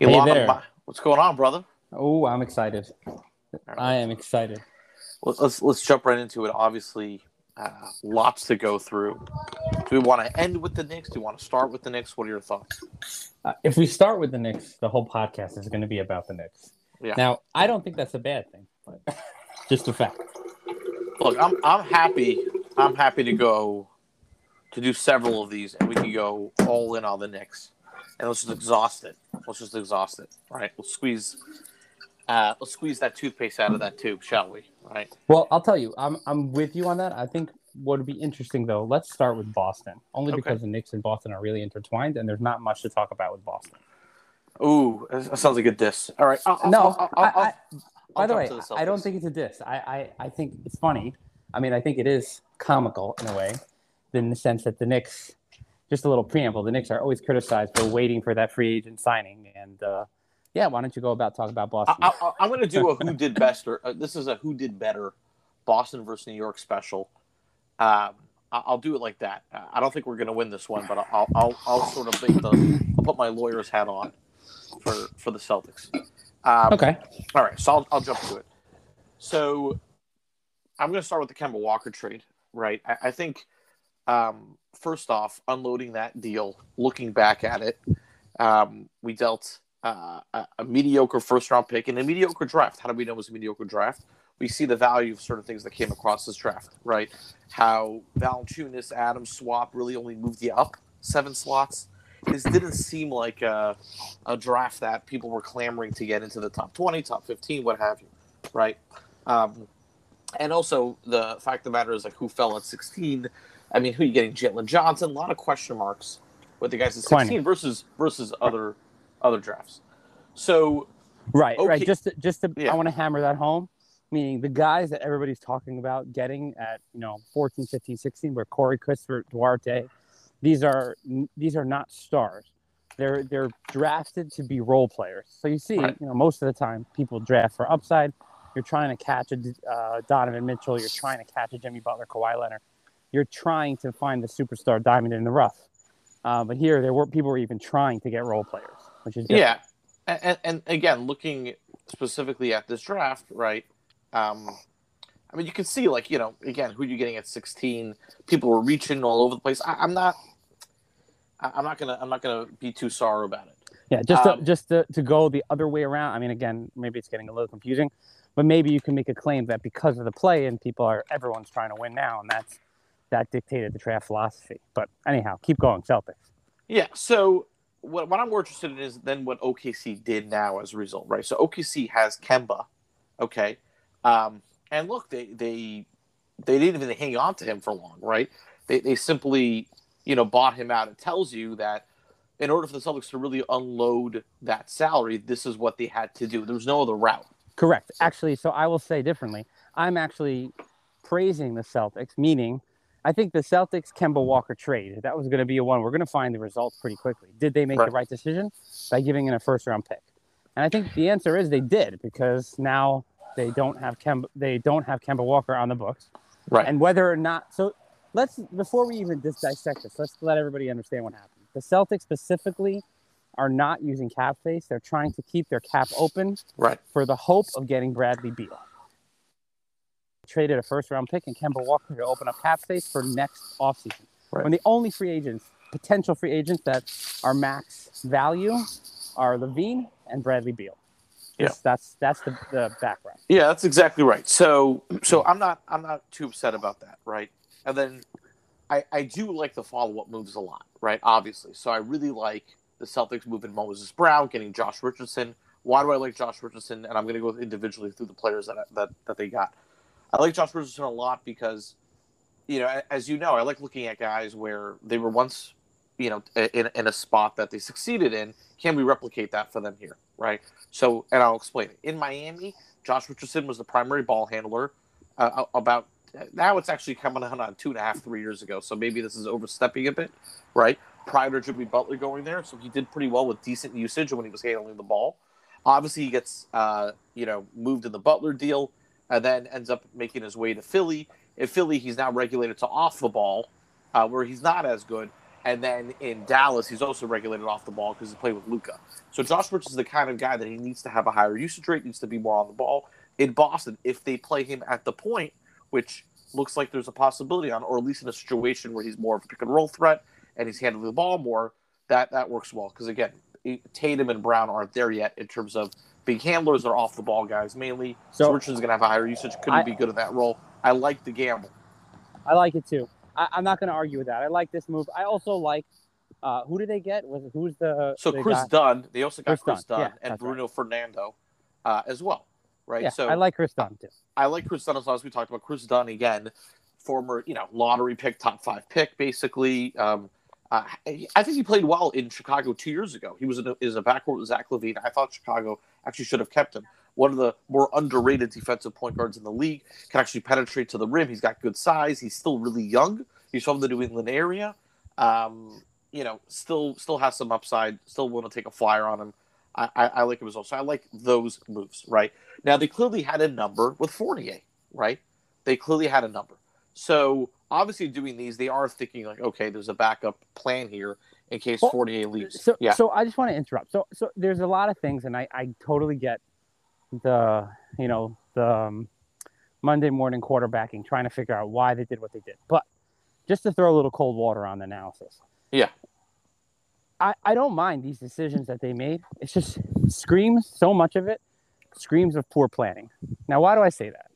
Hey there. what's going on, brother? Oh, I'm excited. I am excited. Let's let's, let's jump right into it. Obviously, uh, lots to go through. Do we want to end with the Knicks? Do we want to start with the Knicks? What are your thoughts? Uh, if we start with the Knicks, the whole podcast is going to be about the Knicks. Yeah. Now, I don't think that's a bad thing, but just a fact. Look, I'm I'm happy. I'm happy to go to do several of these, and we can go all in on the Knicks, and let's just exhaust it. Let's just exhaust it. All right, We'll squeeze. Uh, let's squeeze that toothpaste out of that tube, shall we? All right. Well, I'll tell you, I'm I'm with you on that. I think what would be interesting though, let's start with Boston, only Okay. because the Knicks and Boston are really intertwined, and there's not much to talk about with Boston. Ooh, that sounds like a diss. All right. I'll, No, I'll- I'll- I, I'll- by the way, I don't think it's a diss. I, I, I think it's funny. I mean, I think it is comical in a way, in the sense that the Knicks, just a little preamble, the Knicks are always criticized for waiting for that free agent signing. And uh, yeah, why don't you go about talking about Boston? I, I, I'm going to do a who did best or uh, this is a who did better Boston versus New York special. Um, I- I'll do it like that. I don't think we're going to win this one, but I'll, I'll I'll sort of make the I'll put my lawyer's hat on for for the Celtics. Um, okay. All right, so I'll, I'll jump to it. So I'm going to start with the Kemba Walker trade, right? I, I think um, first off, unloading that deal, looking back at it, um, we dealt uh, a, a mediocre first round pick and a mediocre draft. How do we know it was a mediocre draft? We see the value of certain things that came across this draft, right? How Valanciunas, Adams swap really only moved you up seven slots. This didn't seem like a, a draft that people were clamoring to get into the top 20, top 15, what have you, right? Um, and also the fact of the matter is like who fell at 16. I mean, who are you getting? Jalen Johnson. A lot of question marks with the guys at 16 Twenty. versus versus other other drafts. So Right, Okay. right. Just to, just to, Yeah. I want to hammer that home. Meaning the guys that everybody's talking about getting at, you know, 14, 15, 16, where Corey Christopher Duarte, these are these are not stars. They're they're drafted to be role players. So you see, Right. you know, most of the time people draft for upside. You're trying to catch a uh, Donovan Mitchell. You're trying to catch a Jimmy Butler, Kawhi Leonard. You're trying to find the superstar diamond in the rough. Uh, but here, there were people were even trying to get role players, which is different. yeah, and, and again, looking specifically at this draft, right? Um, I mean, you can see like you know, again, who you're getting at 16. People were reaching all over the place. I, I'm not. I- I'm not gonna. I'm not gonna be too sorrow about it. Yeah, just to, Um, just to, to go the other way around. I mean, again, maybe it's getting a little confusing, but maybe you can make a claim that because of the play and people are everyone's trying to win now, and that's that dictated the draft philosophy. But anyhow, keep going, Celtics. Yeah. So what, what I'm more interested in is then what OKC did now as a result, right? So OKC has Kemba, okay, um, and look, they they they didn't even hang on to him for long, right? They they simply you know bought him out. It tells you that in order for the Celtics to really unload that salary, this is what they had to do. There was no other route. Correct. Actually, so I will say differently. I'm actually praising the Celtics, meaning I think the Celtics Kemba Walker trade that was going to be a one. We're going to find the results pretty quickly. Did they make Right. the right decision by giving in a first round pick? And I think the answer is they did because now they don't have Kemba. They don't have Kemba Walker on the books. Right. And whether or not, so let's before we even dis- dissect this, let's let everybody understand what happened. The Celtics specifically are not using cap space. They're trying to keep their cap open Right. for the hope of getting Bradley Beal. Traded a first round pick and Kemba Walker to open up cap space for next offseason. Right. When the only free agents, potential free agents that are max value are LaVine and Bradley Beal. Yeah. That's that's the, the background. Yeah, that's exactly right. So so I'm not I'm not too upset about that, right? And then I I do like the follow up moves a lot, right? Obviously. So I really like the Celtics moving Moses Brown, getting Josh Richardson. Why do I like Josh Richardson? And I'm going to go individually through the players that that that they got. I like Josh Richardson a lot because you know, as you know, I like looking at guys where they were once you know in, in a spot that they succeeded in. Can we replicate that for them here, right? So, and I'll explain it. In Miami, Josh Richardson was the primary ball handler. Uh, about now, it's actually coming on on two and a half, three years ago. So maybe this is overstepping a bit, right? Prior to Jimmy Butler going there, so he did pretty well with decent usage when he was handling the ball. Obviously, he gets uh, you know moved in the Butler deal, and then ends up making his way to Philly. In Philly, he's now regulated to off the ball, uh, where he's not as good. And then in Dallas, he's also regulated off the ball because he's playing with Luka. So Josh Richards is the kind of guy that he needs to have a higher usage rate, needs to be more on the ball. In Boston, if they play him at the point, which looks like there's a possibility on, or at least in a situation where he's more of a pick and roll threat and he's handling the ball more, that that works well. Because again, Tatum and Brown aren't there yet in terms of handlers are off the ball guys mainly. So, so Richards going to have a higher usage. Could he be good at that role? I like the gamble. I like it too. I, am not going to argue with that. I like this move. I also like. Uh, who did they get? Was who's the so the Kris guy? Dunn? They also got Chris, Kris Dunn, Dunn, yeah, and Bruno right. Fernando uh, as well, right? Yeah, so I like Kris Dunn too. I like Kris Dunn as well as we talked about. Kris Dunn again, former you know lottery pick, top five pick, basically. Um, uh, I think he played well in Chicago two years ago. He was a, is a backcourt with Zach LaVine. I thought Chicago actually should have kept him. One of the more underrated defensive point guards in the league. Can actually penetrate to the rim. He's got good size. He's still really young. He's from the New England area. Um, you know, still still has some upside. Still want to take a flyer on him. I, I, I like him as well. So I like those moves. Right now, they clearly had a number with Fournier. Right, they clearly had a number. So obviously, doing these, they are thinking like, okay, there's a backup plan here in case Well, Fournier leaves. So, yeah, so I just want to interrupt. So, so there's a lot of things, and I, I totally get the, you know, the um, Monday morning quarterbacking, trying to figure out why they did what they did. But just to throw a little cold water on the analysis, yeah, I, I don't mind these decisions that they made. It's just screams so much of it screams of poor planning. Now, why do I say that?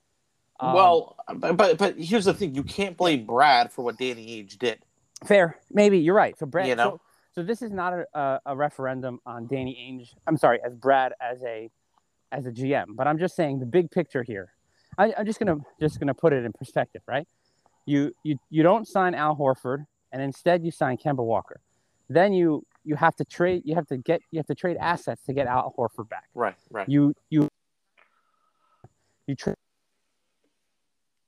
Um, well, but, but here's the thing: you can't blame Brad for what Danny Ainge did. fair, maybe you're right. So Brad, You know? so, so this is not a, a, a referendum on Danny Ainge. I'm sorry, as Brad as a as a GM, but I'm just saying the big picture here. I, I'm just gonna just gonna put it in perspective, right? You you you don't sign Al Horford, and instead you sign Kemba Walker. Then you you have to trade. You have to get you have to trade assets to get Al Horford back. Right, right. You you you trade.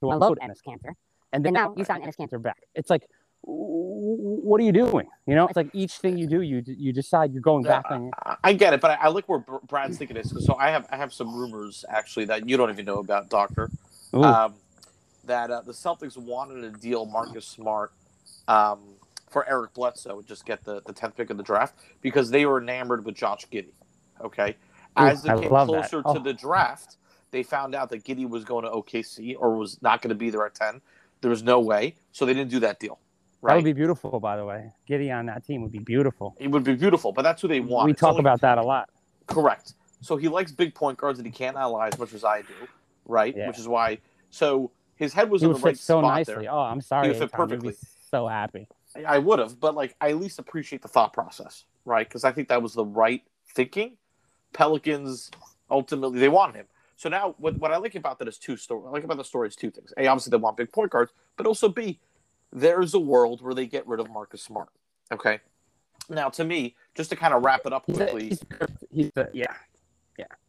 To unload Enes Kanter. and then And now you sign Enes Kanter back. It's like, w- w- what are you doing? You know, it's like each thing you do, you you decide you're going back on. I- I get it, but I, I look where Brad's thinking is. So I have I have some rumors actually that you don't even know about, Doctor. Um, that uh, the Celtics wanted to deal Marcus Smart um, for Eric Bledsoe and just get the the tenth pick of the draft because they were enamored with Josh Giddey. Okay, Ooh, as they I came love that. closer Oh. to the draft, they found out that Giddey was going to OKC or was not going to be there at ten. There was no way, so they didn't do that deal. that would be beautiful, by the way. Giddey on that team would be beautiful. it would be beautiful, but that's who they want. we talk only- about that a lot. Correct. So he likes big point guards that he can't analyze as much as I do, right? Yeah. Which is why. So his head was He in the right so spot nicely. there. Oh, I'm sorry. would fit Aithan, you'd be perfectly. So happy. I would have, but like I at least appreciate the thought process, right? Because I think that was the right thinking. Pelicans ultimately they want him. So now what what I like about that is two stories. I like about the story is two things. A, obviously they want big point guards, but also B, there's a world where they get rid of Marcus Smart. Okay. Now to me, just to kind of wrap it up He's, a, quickly. he's, a, yeah.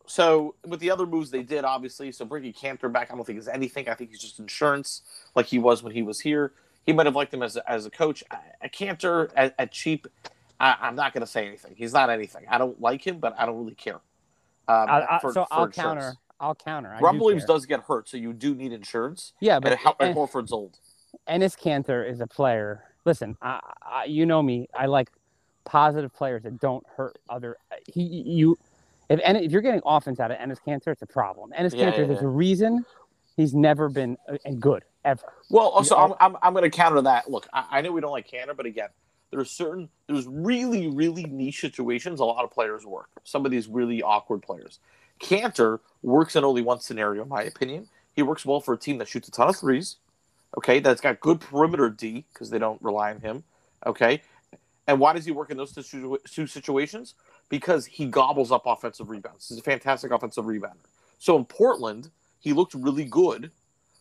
So with the other moves they did, obviously, so bringing Kanter back, I don't think is anything. I think he's just insurance, like he was when he was here. He might have liked him as a, as a coach. A Kanter at, at cheap, I, I'm not going to say anything. He's not anything. I don't like him, but I don't really care. Um, I, I, for- so for I'll insurance. counter. I'll counter. I Rob do Williams care. does get hurt, so you do need insurance. Yeah, But and, how, and and- Horford's old. Enes Kanter is a player. Listen, I, I, you know me. I like positive players that don't hurt other. Uh, he, you, if if you're getting offense out of Enes Kanter, it's a problem. Enes Yeah, Kanter, yeah, there's yeah. a reason he's never been uh, good ever. Well, also, I'm, I'm, I'm going to counter that. Look, I, I know we don't like Kanter, but again, there's certain there's really really niche situations a lot of players work. Some of these really awkward players. Kanter works in only one scenario, in my opinion. He works well for a team that shoots a ton of threes. Okay, that's got good perimeter D because they don't rely on him. Okay, and why does he work in those two two situations? Because he gobbles up offensive rebounds. He's a fantastic offensive rebounder. So in Portland, he looked really good.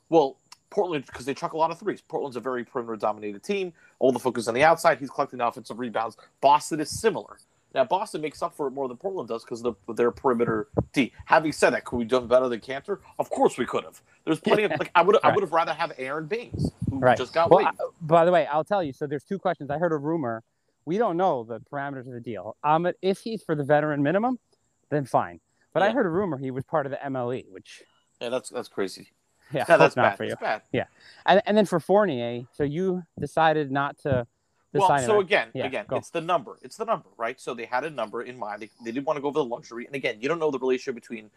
Well, Portland because they chuck a lot of threes. Portland's a very perimeter dominated team. All the focus on the outside. He's collecting offensive rebounds. Boston is similar. Now Boston makes up for it more than Portland does because of the- their perimeter D. Having said that, could we done better than Kanter? Of course we could have. There's plenty of like I would I would have rather have Aron Baynes who Right. just got Well, waived. I- by the way, I'll tell you. So there's two questions. I heard a rumor. We don't know the parameters of the deal. Um, if he's for the veteran minimum, then fine. But I heard a rumor he was part of the MLE, which yeah, that's that's crazy. yeah, Yeah, hope that's not bad. for you. That's bad. And, and then for Fournier, so you decided not to well, so again, Yeah, again, go. it's the number. It's the number, right? So they had a number in mind. They, they didn't want to go for the luxury. And again, you don't know the relationship between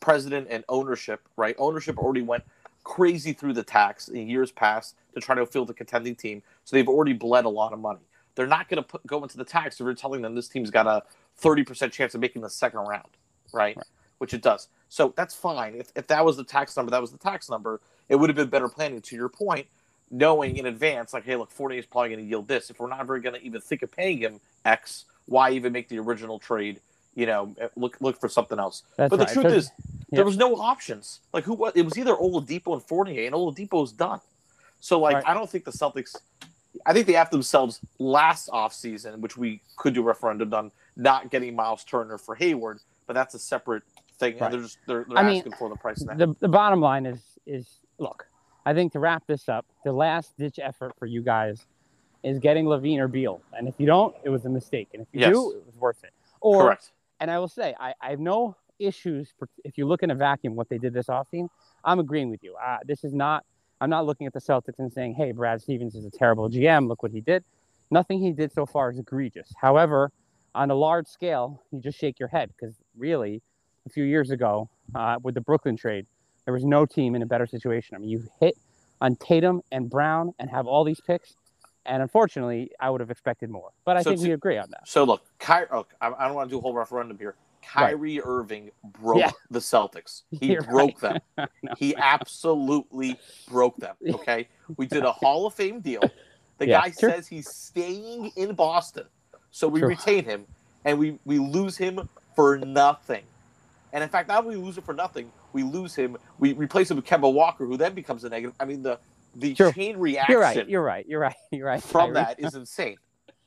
president and ownership, right? Ownership already went crazy through the tax in years past to try to field a contending team. So they've already bled a lot of money. They're not going to go into the tax if you're telling them this team's got a 30% chance of making the second round, right? Right. Which it does. So that's fine. If, if that was the tax number, that was the tax number. It would have been better planning to your point, knowing in advance, like, hey, look, Fournier is probably going to yield this. If we're not ever going to even think of paying him X, why even make the original trade? You know, eh, look look for something else. That's but right. the truth is, yeah. there was no options. Like who was it was either Oladipo and Fournier, and Oladipo's done. So like Right. I don't think the Celtics. I think they have themselves last offseason, which we could do a referendum on not getting Myles Turner for Hayward, but that's a separate thing. Right. They're just they're, they're I mean, asking for the price the, the bottom line is is look, I think to wrap this up, the last ditch effort for you guys is getting LaVine or Beal. And if you don't, it was a mistake. And if you Yes. do, it was worth it. Or Correct. and I will say, I, I have no issues for, if you look in a vacuum what they did this offseason. I'm agreeing with you. Uh, this is not I'm not looking at the Celtics and saying, hey, Brad Stevens is a terrible GM. Look what he did. Nothing he did so far is egregious. However, on a large scale, you just shake your head because really, a few years ago uh, with the Brooklyn trade, there was no team in a better situation. I mean, you hit on Tatum and Brown and have all these picks. And unfortunately, I would have expected more. But I So think we agree on that. So look, Ky- oh, I, I don't want to do a whole referendum here. Right. Kyrie Irving broke Yeah. the Celtics. He You're broke right. them. No. He absolutely broke them. Okay, we did a Hall of Fame deal. The Yeah, guy sure. says he's staying in Boston, so we True. retain him, and we we lose him for nothing. And in fact, not only lose him for nothing, we lose him. We replace him with Kemba Walker, who then becomes a negative. I mean, the the True. chain reaction You're right. You're right. You're right. You're right. from that is insane.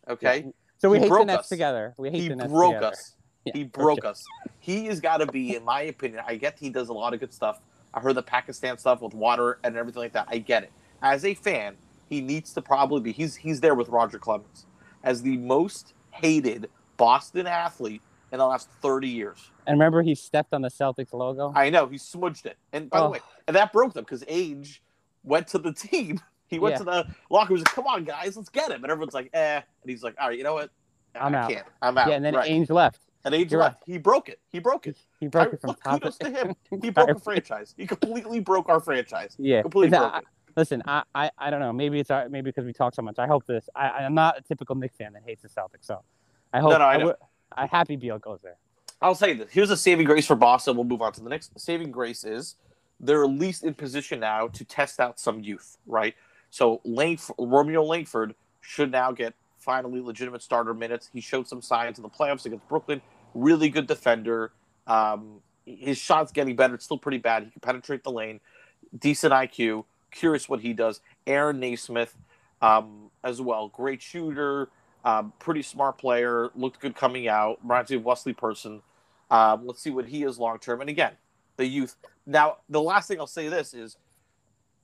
Okay, So we He hate the Nets us. together. We hate he the Nets broke together. us. Yeah, he broke sure. us. He has got to be, in my opinion. I get he does a lot of good stuff. I heard the Pakistan stuff with water and everything like that. I get it. As a fan, he needs to probably be. He's he's there with Roger Clemens as the most hated Boston athlete in the last thirty years. And remember, he stepped on the Celtics logo. I know he smudged it, and by the Oh. way, and that broke them because Ainge went to the team. He went Yeah. to the locker. room. He was like, "Come on, guys, let's get him." And everyone's like, "Eh," and he's like, "All right, you know what? I'm I out." can't. I'm out." yeah, and then right. Ainge left. and Ainge You're left. He broke it. He broke it. He broke I- it from look, top. kudos to- him. He broke a franchise. He completely broke our franchise. Yeah. Completely Listen, broke I, it. listen, I, I, I don't know. Maybe it's our, maybe because we talk so much. I hope this. I, I'm not a typical Knicks fan that hates the Celtics. So I hope. No, no, I would- I happy Beal goes there. I'll you this. Here's a saving grace for Boston. We'll move on to the next. Saving grace is they're at least in position now to test out some youth, right? So Langf- Romeo Langford should now get finally legitimate starter minutes. He showed some signs in the playoffs against Brooklyn. Really good defender. Um, his shot's getting better. It's still pretty bad. He can penetrate the lane. Decent IQ. Curious what he does. Aaron Nesmith um, as well. Great shooter. Um, pretty smart player. Looked good coming out. Reminds me of Wesley Person. Um, let's see what he is long term. And again, the youth. Now, the last thing I'll say this is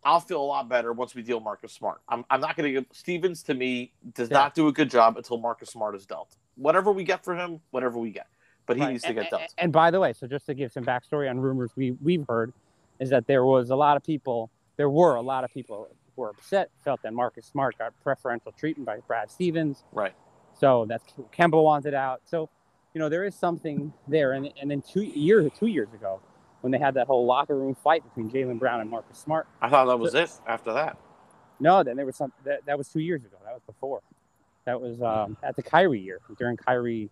I'll feel a lot better once we deal Marcus Smart. I'm, I'm not going to get Stevens to me does Yeah. not do a good job until Marcus Smart is dealt. Whatever we get for him, whatever we get. But he Right. needs to and, get dealt. and- and by the way, so just to give some backstory on rumors we we've heard, is that there was a lot of people. There were a lot of people were upset, felt that Marcus Smart got preferential treatment by Brad Stevens. Right. So that's Kemba wanted out. So, you know, there is something there. And and then two years two years ago, when they had that whole locker room fight between Jaylen Brown and Marcus Smart. I thought that was it after that. No, then there was some that, that was two years ago. That was before. That was um, at the Kyrie year during Kyrie.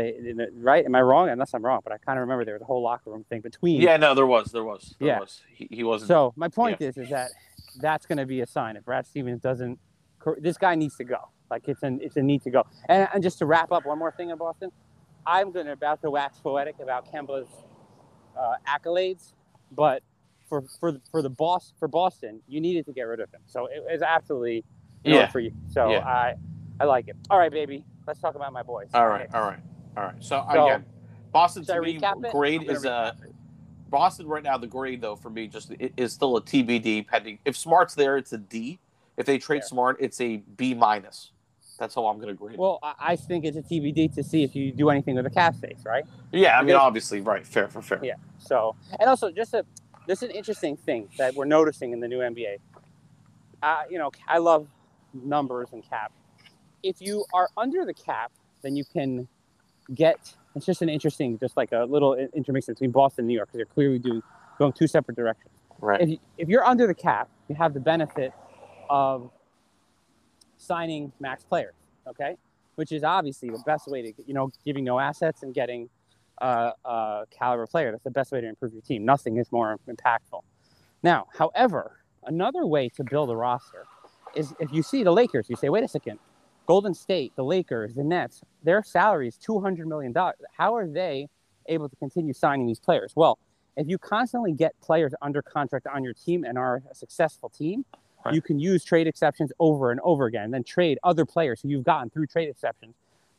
They, right? Am I wrong? Unless I'm wrong, but I kind of remember there was a whole locker room thing between. Yeah, no, there was. There was. There Yeah. was. He, he wasn't. So my point is, is that that's going to be a sign if Brad Stevens doesn't. This guy needs to go. Like it's an it's a need to go. And, and just to wrap up, one more thing in Boston, I'm going to about to wax poetic about Kemba's uh, accolades, but for for the- for the boss for Boston, you needed to get rid of him. So it was absolutely you know, Yeah. for you. So Yeah. I I like it. All right, baby. Let's talk about my boys. All right. All right. All right. So, So, again, Boston to me grade is it. Boston right now. The grade though for me just is still a TBD pending. If Smart's there, it's a D. If they trade. Smart, it's a B minus. That's how I'm going to grade. it. Well, I I think it's a TBD to see if you do anything with the cap space, right? yeah, I mean, because- obviously, right, fair for fair. Yeah. So, and also just a this is an interesting thing that we're noticing in the new NBA. Uh, you know, I love numbers and cap, if you are under the cap, then you can get. It's just an interesting, just like a little i- intermixture between Boston and New York because they're clearly doing going two separate directions. Right. If you, if you're under the cap, you have the benefit of signing max players. Okay, which is obviously the best way to you know giving no assets and getting uh, a caliber player. That's the best way to improve your team. Nothing is more impactful. Now, however, another way to build a roster is if you see the Lakers, you say, wait a second, Golden State, the Lakers, the Nets, their salary is $200 million. How are they able to continue signing these players? Well, if you constantly get players under contract on your team and are a successful team, Right. you can use trade exceptions over and over again, and then trade other players who you've gotten through trade exceptions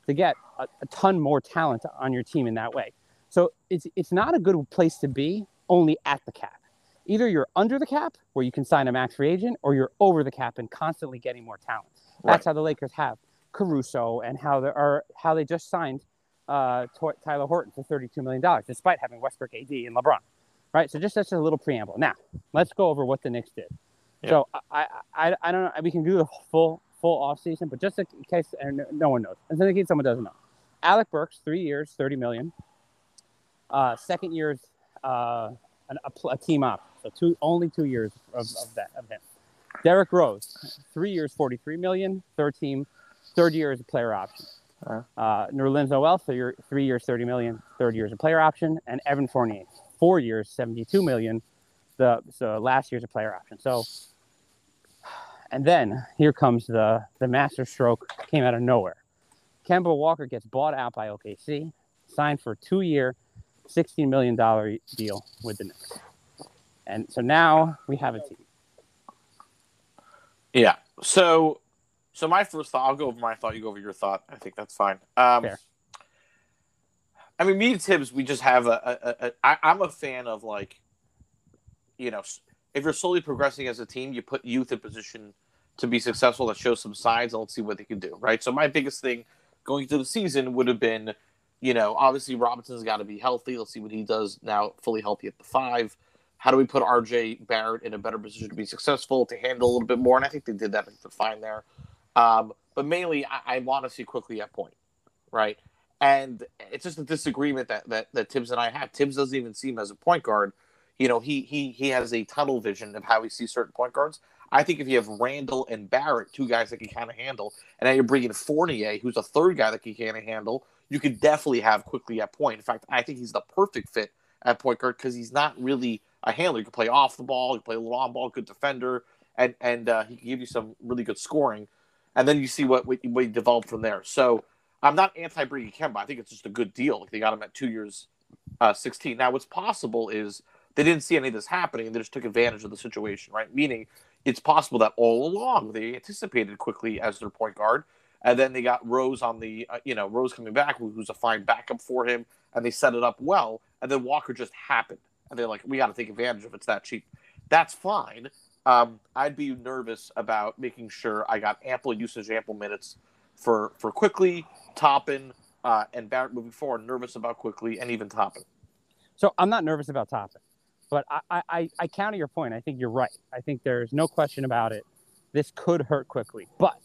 to get a, a ton more talent on your team in that way. So it's it's not a good place to be only at the cap. Either you're under the cap where you can sign a max free agent, or you're over the cap and constantly getting more talent. That's how the Lakers have Caruso and how they are how they just signed uh, Talen Horton for thirty-two million dollars, despite having Westbrook, AD, and LeBron. Right. So just that's a little preamble. Now let's go over what the Knicks did. Yeah. So I, I I don't know. We can do the full full off season, but just in case and no one knows, and in case someone doesn't know, Alec Burks, three years, thirty million. Uh, second year's uh, an, a, a team op, so two only two years of, of that of him. Derrick Rose, three years, 43 million, third team, third year is a player option. Uh. Uh, Nerlens Noel, so you're three years, 30 million, third year is a player option, and Evan Fournier, four years, seventy-two million. The so last year's a player option. So, and then here comes the the master stroke came out of nowhere. Kemba Walker gets bought out by OKC, signed for a two-year, $16 million deal with the Knicks. And so now we have a team. Yeah. So, so my first thought. I'll go over my thought. You go over your thought. I think that's fine. Um, Fair. I mean, me and Thibs, we just have a. a, a I, I'm a fan of like, you know, if you're slowly progressing as a team, you put youth in position to be successful, to show some signs, and let's see what they can do. Right. So my biggest thing going into the season would have been, you know, obviously Robinson's got to be healthy. Let's see what he does now, fully healthy at the five. How do we put RJ Barrett in a better position to be successful, to handle a little bit more? And I think they did that. Fine there. Um, but mainly, I, I want to see Quickley at point, right? And it's just a disagreement that, that that Thibs and I have. Thibs doesn't even see him as a point guard. You know, he he he has a tunnel vision of how he sees certain point guards. I think if you have Randle and Barrett, two guys that can kind of handle, and then you're bringing Fournier, who's a third guy that can kind of handle, you could definitely have Quickley at point. In fact, I think he's the perfect fit at point guard because he's not really a handler. He can play off the ball, can play a on ball, good defender, and and uh, he can give you some really good scoring. And then you see what what, he developed from there. So I'm not anti Brady Kemba. I think it's just a good deal. Like they got him at two years, uh, 16. Now what's possible is they didn't see any of this happening and they just took advantage of the situation, right? Meaning it's possible that all along they anticipated Quickley as their point guard, and then they got Rose on the, uh, you know, Rose coming back, who- who's a fine backup for him, and they set it up well, and then Walker just happened, and they're like, we got to take advantage of. It's that cheap. That's fine. Um, I'd be nervous about making sure I got ample usage, ample minutes for for Quickley Toppin uh, and Barrett moving forward. Nervous about Quickley and even Toppin. So I'm not nervous about Toppin, but I, I, I, counter your point. I think you're right. I think there's no question about it. This could hurt Quickley, but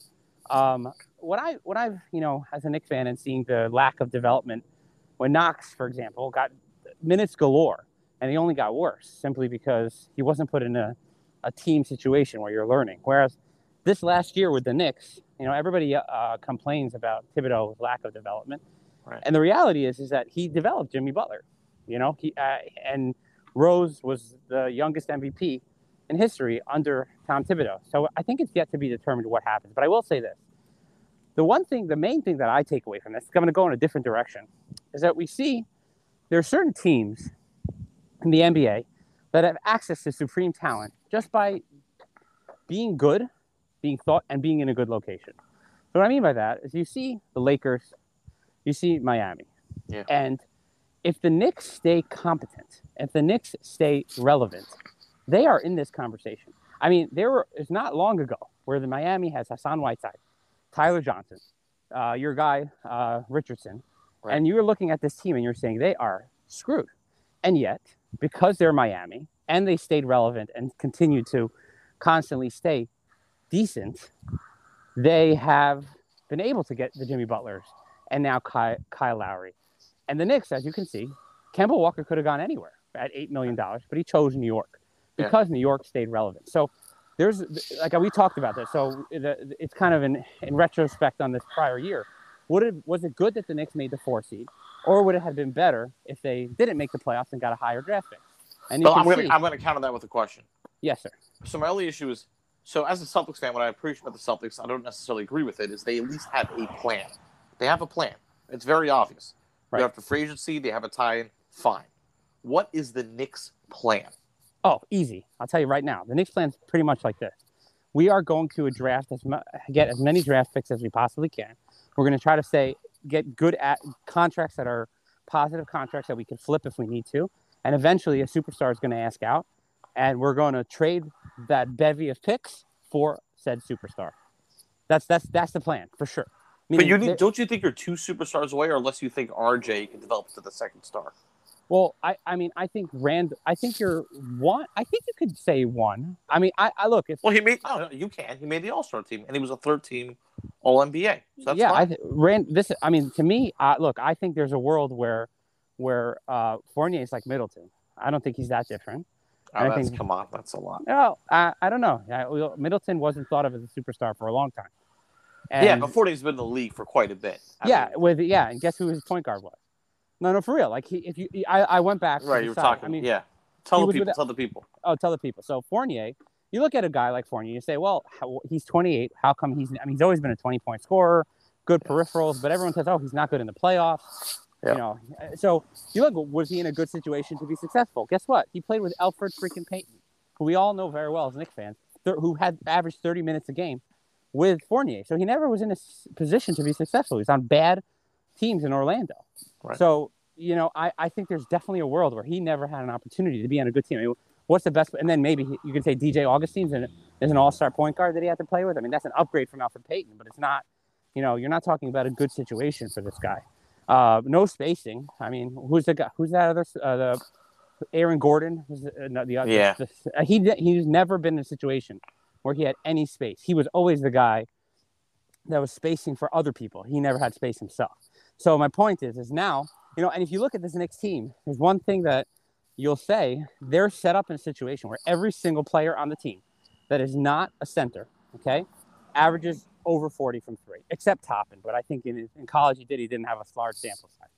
um, what I what I've you know as a Knicks fan and seeing the lack of development when Knox, for example, got minutes galore, and he only got worse simply because he wasn't put in a, a team situation where you're learning. Whereas this last year with the Knicks, you know, everybody uh, complains about Thibodeau's lack of development, Right. and the reality is is that he developed Jimmy Butler. You know, he uh, and Rose was the youngest MVP in history under Tom Thibodeau. So I think it's yet to be determined what happens. But I will say this: the one thing, the main thing that I take away from this, I'm going to go in a different direction, is that we see there are certain teams in the NBA that have access to supreme talent just by being good, being thought, and being in a good location. So what I mean by that is you see the Lakers, you see Miami, Yeah. and if the Knicks stay competent, if the Knicks stay relevant, they are in this conversation. I mean, there were it's not long ago where the Miami has Hassan Whiteside, Tyler Johnson, uh, your guy uh, Richardson, Right. and you're looking at this team and you're saying they are screwed, and yet because they're Miami and they stayed relevant and continue to constantly stay decent, they have been able to get the Jimmy Butlers and now Kyle, Kyle Lowry. And the Knicks, as you can see, Kemba Walker could have gone anywhere at $8 million, but he chose New York Yeah. because New York stayed relevant. So there's, like we talked about this. So the, it's kind of in, in retrospect on this prior year. Would it, was it good that the Knicks made the four seed, or would it have been better if they didn't make the playoffs and got a higher draft pick? And I'm going to I'm going to counter that with a question. yes, sir. So my only issue is, so as a Celtics fan, what I appreciate about the Celtics, I don't necessarily agree with it, is they at least have a plan. They have a plan. It's very obvious. Right. They have the free agency. They have a tie-in. Fine. What is the Knicks' plan? Oh, easy. I'll tell you right now. The Knicks plan is pretty much like this. We are going to draft as mu- get as many draft picks as we possibly can. We're going to try to say get good at contracts that are positive contracts that we can flip if we need to, and eventually a superstar is going to ask out, and we're going to trade that bevy of picks for said superstar. That's that's that's the plan for sure. But you need, don't you think you're two superstars away, or unless you think RJ can develop to the second star? Well, I, I mean, I think Rand. I think you're one. I think you could say one. I mean, I, I look. If Well, he made. No, no, you can. He made the All Star team, and he was a third team All NBA. So that's yeah, I fine. th- Rand. This, I mean, to me, uh, look, I think there's a world where, where uh, Fournier is like Middleton. I don't think he's that different. Oh, I that's, think- come on, that's a lot. No, I, I don't know. I, well, Middleton wasn't thought of as a superstar for a long time. yeah, And- but Fournier's been in the league for quite a bit. I yeah, mean, with yeah, and guess who his point guard was? No, no, for real. Like he, if you, I, I went back. right. You were talking. I mean, yeah. Tell the people. with- Tell the people. oh, tell the people. So Fournier, you look at a guy like Fournier, you say, well, how, he's 28. How come he's? I mean, he's always been a 20 point scorer, good peripherals, but everyone says, oh, he's not good in the playoffs. Yeah. You know, so you look, was he in a good situation to be successful? Guess what? He played with Elfrid freaking Payton, who we all know very well as Knicks fans, th- who had averaged 30 minutes a game with Fournier. So he never was in a s- position to be successful. He was on bad teams in Orlando. Right. So, you know, I, I think there's definitely a world where he never had an opportunity to be on a good team. I mean, what's the best? And then maybe you can say DJ Augustin's an, is an all star point guard that he had to play with. I mean, that's an upgrade from Elfrid Payton, but it's not, you know, you're not talking about a good situation for this guy. Uh, no spacing. I mean, who's the guy? Who's that other? Uh, the Aaron Gordon was the, uh, the other. Yeah. the- uh, he he's never been in a situation where he had any space. He was always the guy that was spacing for other people. He never had space himself. So my point is, is now you know, and if you look at this next team, there's one thing that you'll say they're set up in a situation where every single player on the team that is not a center, okay, averages over 40 from three, except Toppin. But I think in, in college he did. He didn't have a large sample size.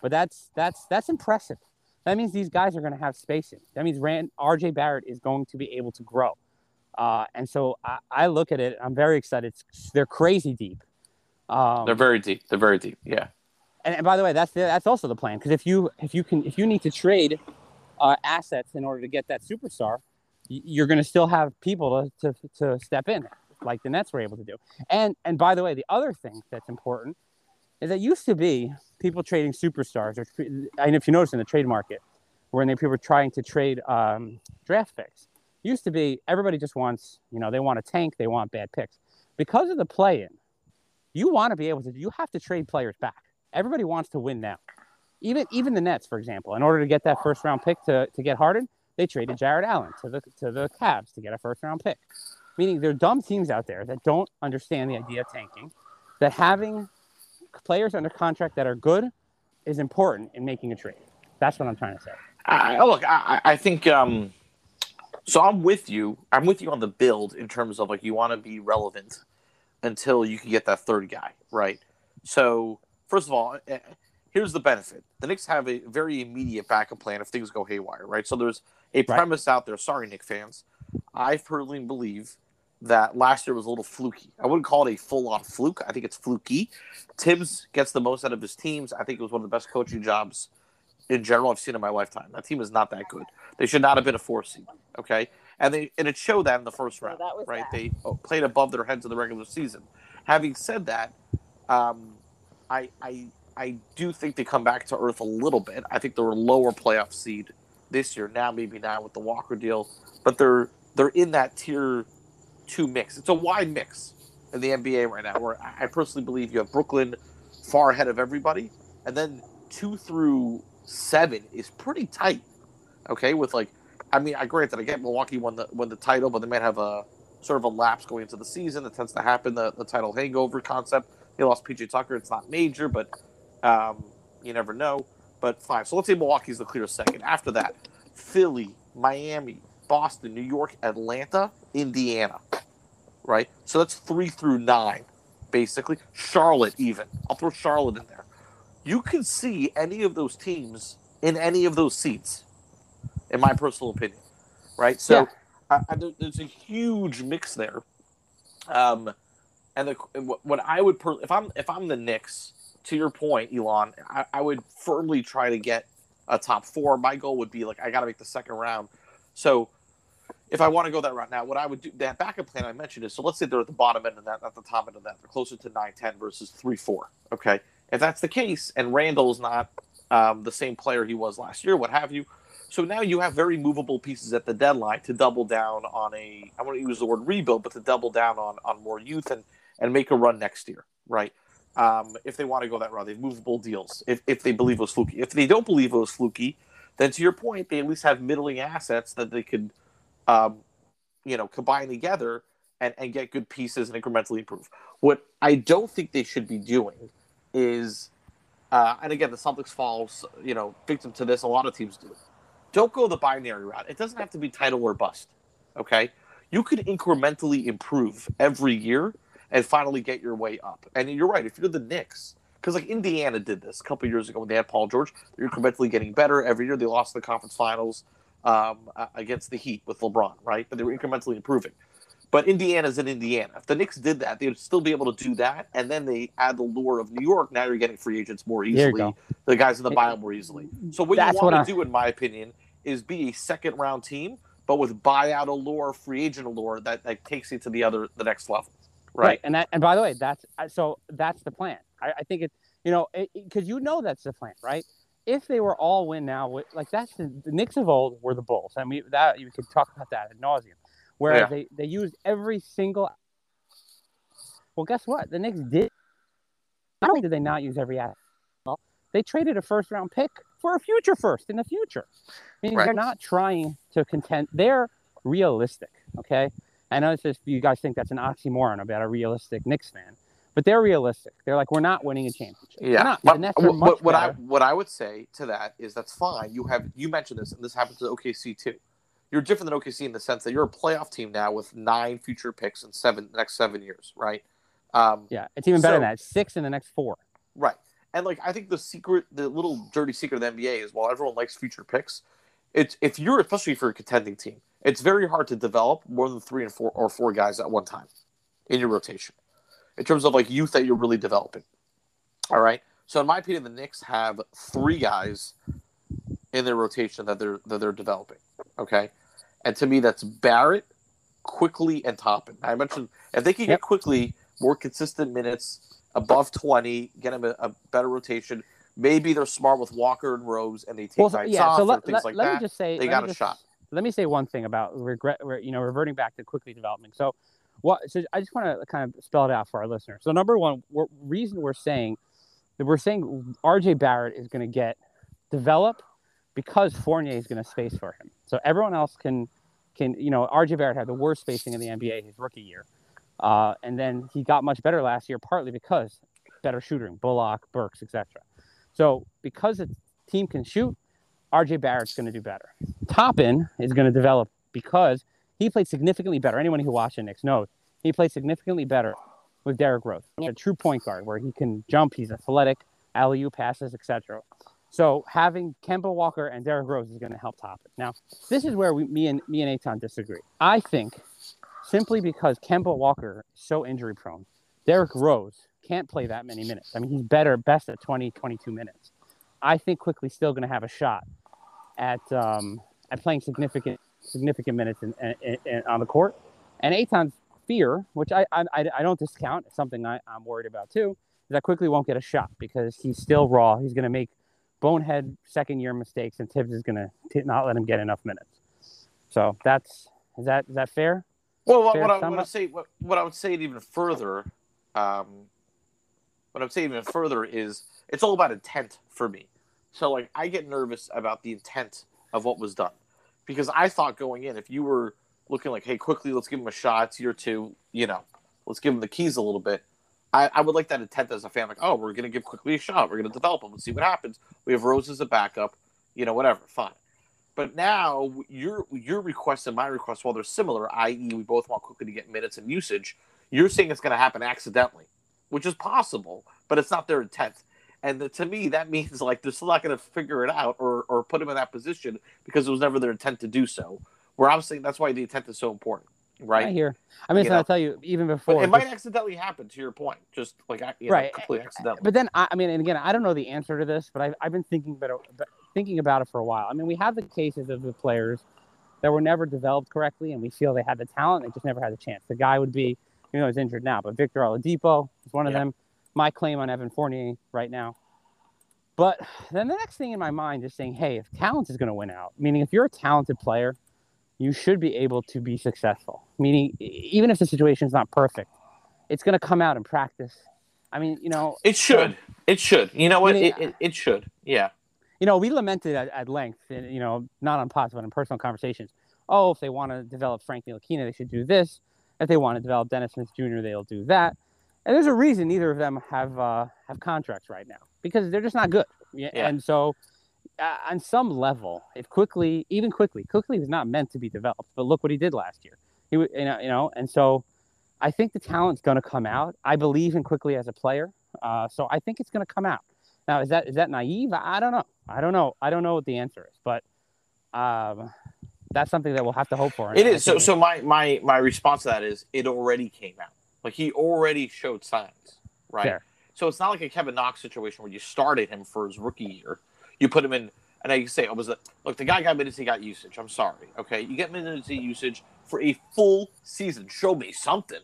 But that's that's that's impressive. That means these guys are going to have spacing. That means Rand, RJ Barrett is going to be able to grow. Uh, and so I, I look at it. I'm very excited. It's, they're crazy deep. Um, They're very deep. They're very deep. Yeah. And, and by the way, that's the, that's also the plan. Because if you if you can if you need to trade uh, assets in order to get that superstar, you're going to still have people to, to to step in, like the Nets were able to do. And and by the way, the other thing that's important is that used to be people trading superstars, or and if you notice in the trade market, when people were trying to trade um, draft picks, used to be everybody just wants you know they want a tank, they want bad picks because of the play-in. You want to be able to. You have to trade players back. Everybody wants to win now. Even even the Nets, for example, in order to get that first round pick to, to get Harden, they traded Jarrett Allen to the to the Cavs to get a first round pick. Meaning there are dumb teams out there that don't understand the idea of tanking, that having players under contract that are good is important in making a trade. That's what I'm trying to say. I, I- look, I I think. Um, so I'm with you. I'm with you on the build in terms of like you want to be relevant until you can get that third guy, right? So first of all, eh, here's the benefit: the Knicks have a very immediate backup plan if things go haywire, right? So there's a premise out there. Sorry, Knick fans. I personally believe that last year was a little fluky. I wouldn't call it a full-on fluke. I think it's fluky. Thibs gets the most out of his teams. I think it was one of the best coaching jobs in general I've seen in my lifetime. That team is not that good. They should not have been a four seed. Okay, and they and it showed that in the first round. that was right, bad. they oh, played above their heads in the regular season. Having said that, um, I I I do think they come back to earth a little bit. I think they're a lower playoff seed this year. Now maybe not with the Walker deal, but they're they're in that tier two mix. It's a wide mix in the NBA right now. Where I personally believe you have Brooklyn far ahead of everybody, and then two through seven is pretty tight. Okay, with like, I mean, I grant that I get Milwaukee won the won the title, but they might have a sort of a lapse going into the season that tends to happen, the, the title hangover concept. They lost PJ Tucker. It's not major, but um, you never know. But fine. So let's say Milwaukee's the clear second. After that, Philly, Miami, Boston, New York, Atlanta, Indiana. Right? So that's three through nine, basically. Charlotte, even. I'll throw Charlotte in there. You can see any of those teams in any of those seats, in my personal opinion. Right? So Yeah. I, I, there's a huge mix there. Um, and the, what- I would per, if I'm if I'm the Knicks, to your point, Elan, I, I would firmly try to get a top four. My goal would be like I got to make the second round. So if I want to go that route now, what I would do that backup plan I mentioned is so let's say they're at the bottom end of that, not the top end of that. They're closer to nine ten versus three four. Okay, if that's the case, and Randle's not um, the same player he was last year, what have you. So now you have very movable pieces at the deadline to double down on a. I want to use the word rebuild, but to double down on on more youth and and make a run next year, right? Um, if they want to go that route, they have movable deals. If if they believe it was fluky, if they don't believe it was fluky, then to your point, they at least have middling assets that they could, um, you know, combine together and, and get good pieces and incrementally improve. What I don't think they should be doing is, uh, and again, the Celtics falls, you know, victim to this. A lot of teams do. Don't go the binary route. It doesn't have to be title or bust. Okay, you could incrementally improve every year and finally get your way up. And you're right. If you're the Knicks, because like Indiana did this a couple years ago when they had Paul George, they're incrementally getting better every year. They lost the conference finals um, against the Heat with LeBron, right? But they were incrementally improving. But Indiana's in Indiana. If the Knicks did that, they would still be able to do that. And then they add the lure of New York. Now you're getting free agents more easily. The guys in the buyout more easily. So what That's you want what to I- do, in my opinion, is be a second round team, but with buyout allure, free agent allure that, that takes you to the other the next level. Right. And that, and by the way, that's so that's the plan. I, I think it, you know, because you know that's the plan, right? If they were all win now, like that's the, the Knicks of old were the Bulls, and we that you could talk about that ad nauseum. Whereas Yeah. they they used every single. Well, guess what? The Knicks did. Not only did they not use every asset, well, they traded a first round pick for a future first in the future. Meaning they're not trying to contend. They're realistic. Okay. I know it's just you guys think that's an oxymoron about a realistic Knicks fan, but they're realistic. They're like, we're not winning a championship. Yeah. But The Nets are what, what, I what I would say to that is that's fine. You have you mentioned this, and this happens to OKC too. You're different than OKC in the sense that you're a playoff team now with nine future picks in seven the next seven years, right? Um, Yeah, it's even better So- than that. Six in the next four. Right. And like I think the secret, the little dirty secret of the NBA is while everyone likes future picks, it's if you're especially for a contending team, it's very hard to develop more than three and four or four guys at one time in your rotation. In terms of like youth that you're really developing. All right. So in my opinion, the Knicks have three guys in their rotation that they're that they're developing. Okay. And to me that's Barrett, Quickley and Toppin. I mentioned if they can get Quickley more consistent minutes above 20, get him a, a better rotation. Maybe they're smart with Walker and Rose and they take Well, nights yeah. off So or things let, like let that. me just say they let got a just- shot. Let me say one thing about regret. You know, reverting back to Quickley developing. So, what? So I just want to kind of spell it out for our listeners. So, number one, we're, reason we're saying that we're saying R.J. Barrett is going to get develop because Fournier is going to space for him. So everyone else can can you know R.J. Barrett had the worst spacing in the NBA his rookie year, uh, and then he got much better last year partly because better shooting, Bullock, Burks, etc. So because the team can shoot, R.J. Barrett's going to do better. Toppin is going to develop because he played significantly better. Anyone who watched the Knicks knows he played significantly better with Derrick Rose, a true point guard where he can jump, he's athletic, alley passes, etc. So having Kemba Walker and Derrick Rose is going to help Toppin. Now, this is where we, me and me and Aithan disagree. I think simply because Kemba Walker is so injury prone, Derrick Rose can't play that many minutes. I mean, he's better, best at 20, 22 minutes. I think Quickley still going to have a shot at um, at playing significant significant minutes in, in, in, on the court. And Aithan's fear, which I I, I I don't discount, it's something I, I'm worried about too, is that Quickley won't get a shot because he's still raw. He's going to make bonehead second year mistakes, and Thibs is going to not let him get enough minutes. So that's is that is that fair? Well, what, Fair what I would say, what, what I would say even further, um, what I would say even further is it's all about intent for me. So like I get nervous about the intent of what was done because I thought going in, if you were looking like, hey, Quickley, let's give him a shot. It's year two, you know, let's give him the keys a little bit. I, I would like that intent as a fan, like, oh, we're going to give Quickley a shot. We're going to develop him and see what happens. We have Rose as a backup, you know, whatever, fine. But now your your request and my request, while they're similar, i.e., we both want Quickley to get minutes and usage, you're saying it's going to happen accidentally, which is possible, but it's not their intent. And the, to me, that means like they're still not going to figure it out or, or put him in that position because it was never their intent to do so. Where I'm saying that's why the intent is so important, right? I hear. I mean, so I know? tell you, even But before it might just- accidentally happen. To your point, just like I- know, Right. completely accidentally. But then, I, I mean, and again, I don't know the answer to this, but I've, I've been thinking about it, thinking about it for a while. I mean, we have the cases of the players that were never developed correctly, and we feel they had the talent, they just never had the chance. The guy would be, you know, he's injured now, but Victor Oladipo is one of Yeah. them. My claim on Evan Fournier right now. But then the next thing in my mind is saying, hey, if talent is going to win out, meaning if you're a talented player, you should be able to be successful. Meaning, even if the situation is not perfect, it's going to come out in practice. I mean, you know, It should. It should. You know what? Meaning- It, it, it should. Yeah. you know, we lamented at, at length, and, you know, not on pods, but in personal conversations. Oh, if they want to develop Frank Ntilikina, they should do this. If they want to develop Dennis Smith Jr., they'll do that. And there's a reason neither of them have uh, have contracts right now because they're just not good. Yeah. And so, uh, on some level, if Quickley, even Quickley, Quickley was not meant to be developed. But look what he did last year. He, you know, you know, and so I think the talent's going to come out. I believe in Quickley as a player, uh, so I think it's going to come out. Now, is that is that naive? I I don't know. I don't know. I don't know what the answer is, but um, that's something that we'll have to hope for. It is. So so my my my response to that is it already came out. Like he already showed signs, right? Fair. So it's not like a Kevin Knox situation where you started him for his rookie year. You put him in, and I say, oh, was it? Look, the guy got minutes, he got usage. I'm sorry. Okay, you get minutes and usage for a full season. Show me something,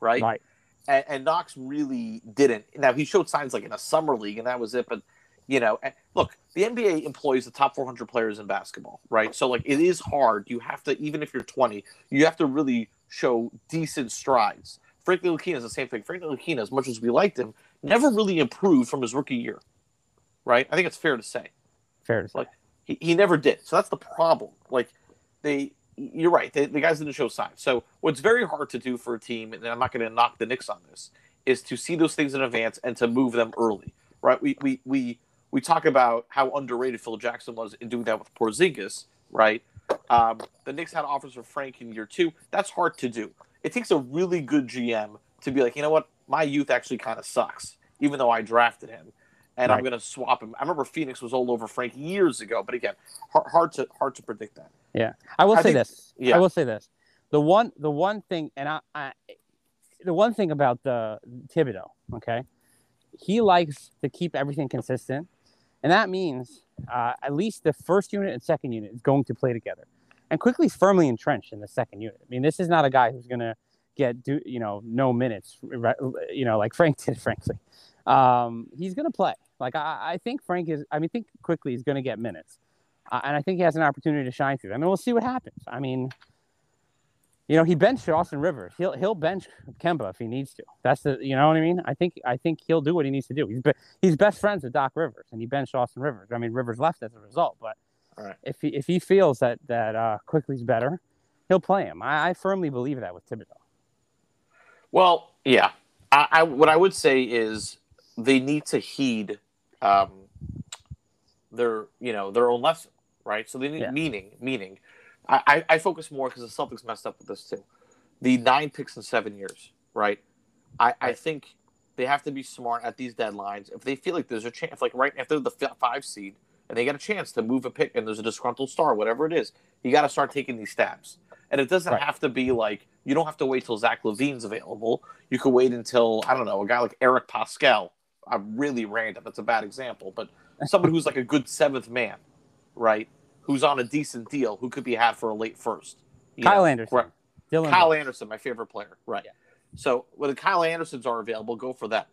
right? right. and, and Knox really didn't. Now he showed signs like in a summer league, and that was it. But you know, look, the NBA employs the top 400 players in basketball, right? So like, it is hard. You have to, even if you're 20, you have to really show decent strides. Frank Ntilikina is the same thing. Frank Ntilikina, as much as we liked him, never really improved from his rookie year, right? I think it's fair to say Fair to say. Like- he, he never did. So that's the problem. Like they, you're right. They, the guys didn't show signs. So what's very hard to do for a team, and I'm not going to knock the Knicks on this, is to see those things in advance and to move them early. Right? We we we we talk about how underrated Phil Jackson was in doing that with Porzingis. Right? Um, the Knicks had offers for Frank in year two. That's hard to do. It takes a really good GM to be like, you know what, my youth actually kind of sucks, even though I drafted him and I'm going to swap him. I remember Phoenix was all over Frank years ago, but again, hard, hard to hard to predict that. Yeah, I will I say think- this. yeah. I will say this. The one, the one thing, and I, I, the one thing about the Thibodeau, okay, he likes to keep everything consistent, and that means uh, at least the first unit and second unit is going to play together, and Quickley's firmly entrenched in the second unit. I mean, this is not a guy who's going to get do you know no minutes, you know, like Frank did, frankly. Um, he's going to play. Like I, I think Frank is. I mean, think Quickley he's going to get minutes. Uh, and I think he has an opportunity to shine through. I mean, we'll see what happens. I mean, you know, he benched Austin Rivers. He'll he'll bench Kemba if he needs to. That's the you know what I mean. I think I think he'll do what he needs to do. He's be, he's best friends with Doc Rivers, and he benched Austin Rivers. I mean, Rivers left as a result, but Right. if he if he feels that that uh, Quickley's better, he'll play him. I, I firmly believe that with Thibodeau. Well, yeah. I, I what I would say is they need to heed um, their you know their own lesson, right? So they need Yeah. meaning. Meaning, I, I, I focus more because the Celtics messed up with this too. The nine picks in seven years, right? I, I think they have to be smart at these deadlines. If they feel like there's a chance, like right after the five seed, and they get a chance to move a pick, and there's a disgruntled star, whatever it is, you got to start taking these stabs. And it doesn't Right. have to be like you don't have to wait till Zach LaVine's available. You could wait until I don't know a guy like Eric Paschall. I'm really random. That's a bad example, but someone who's like a good seventh man, right? Who's on a decent deal, who could be had for a late first. Kyle know, Anderson, where- Dillon, Kyle Brooks. Anderson, my favorite player, right? Yeah. So when the Kyle Andersons are available, go for them.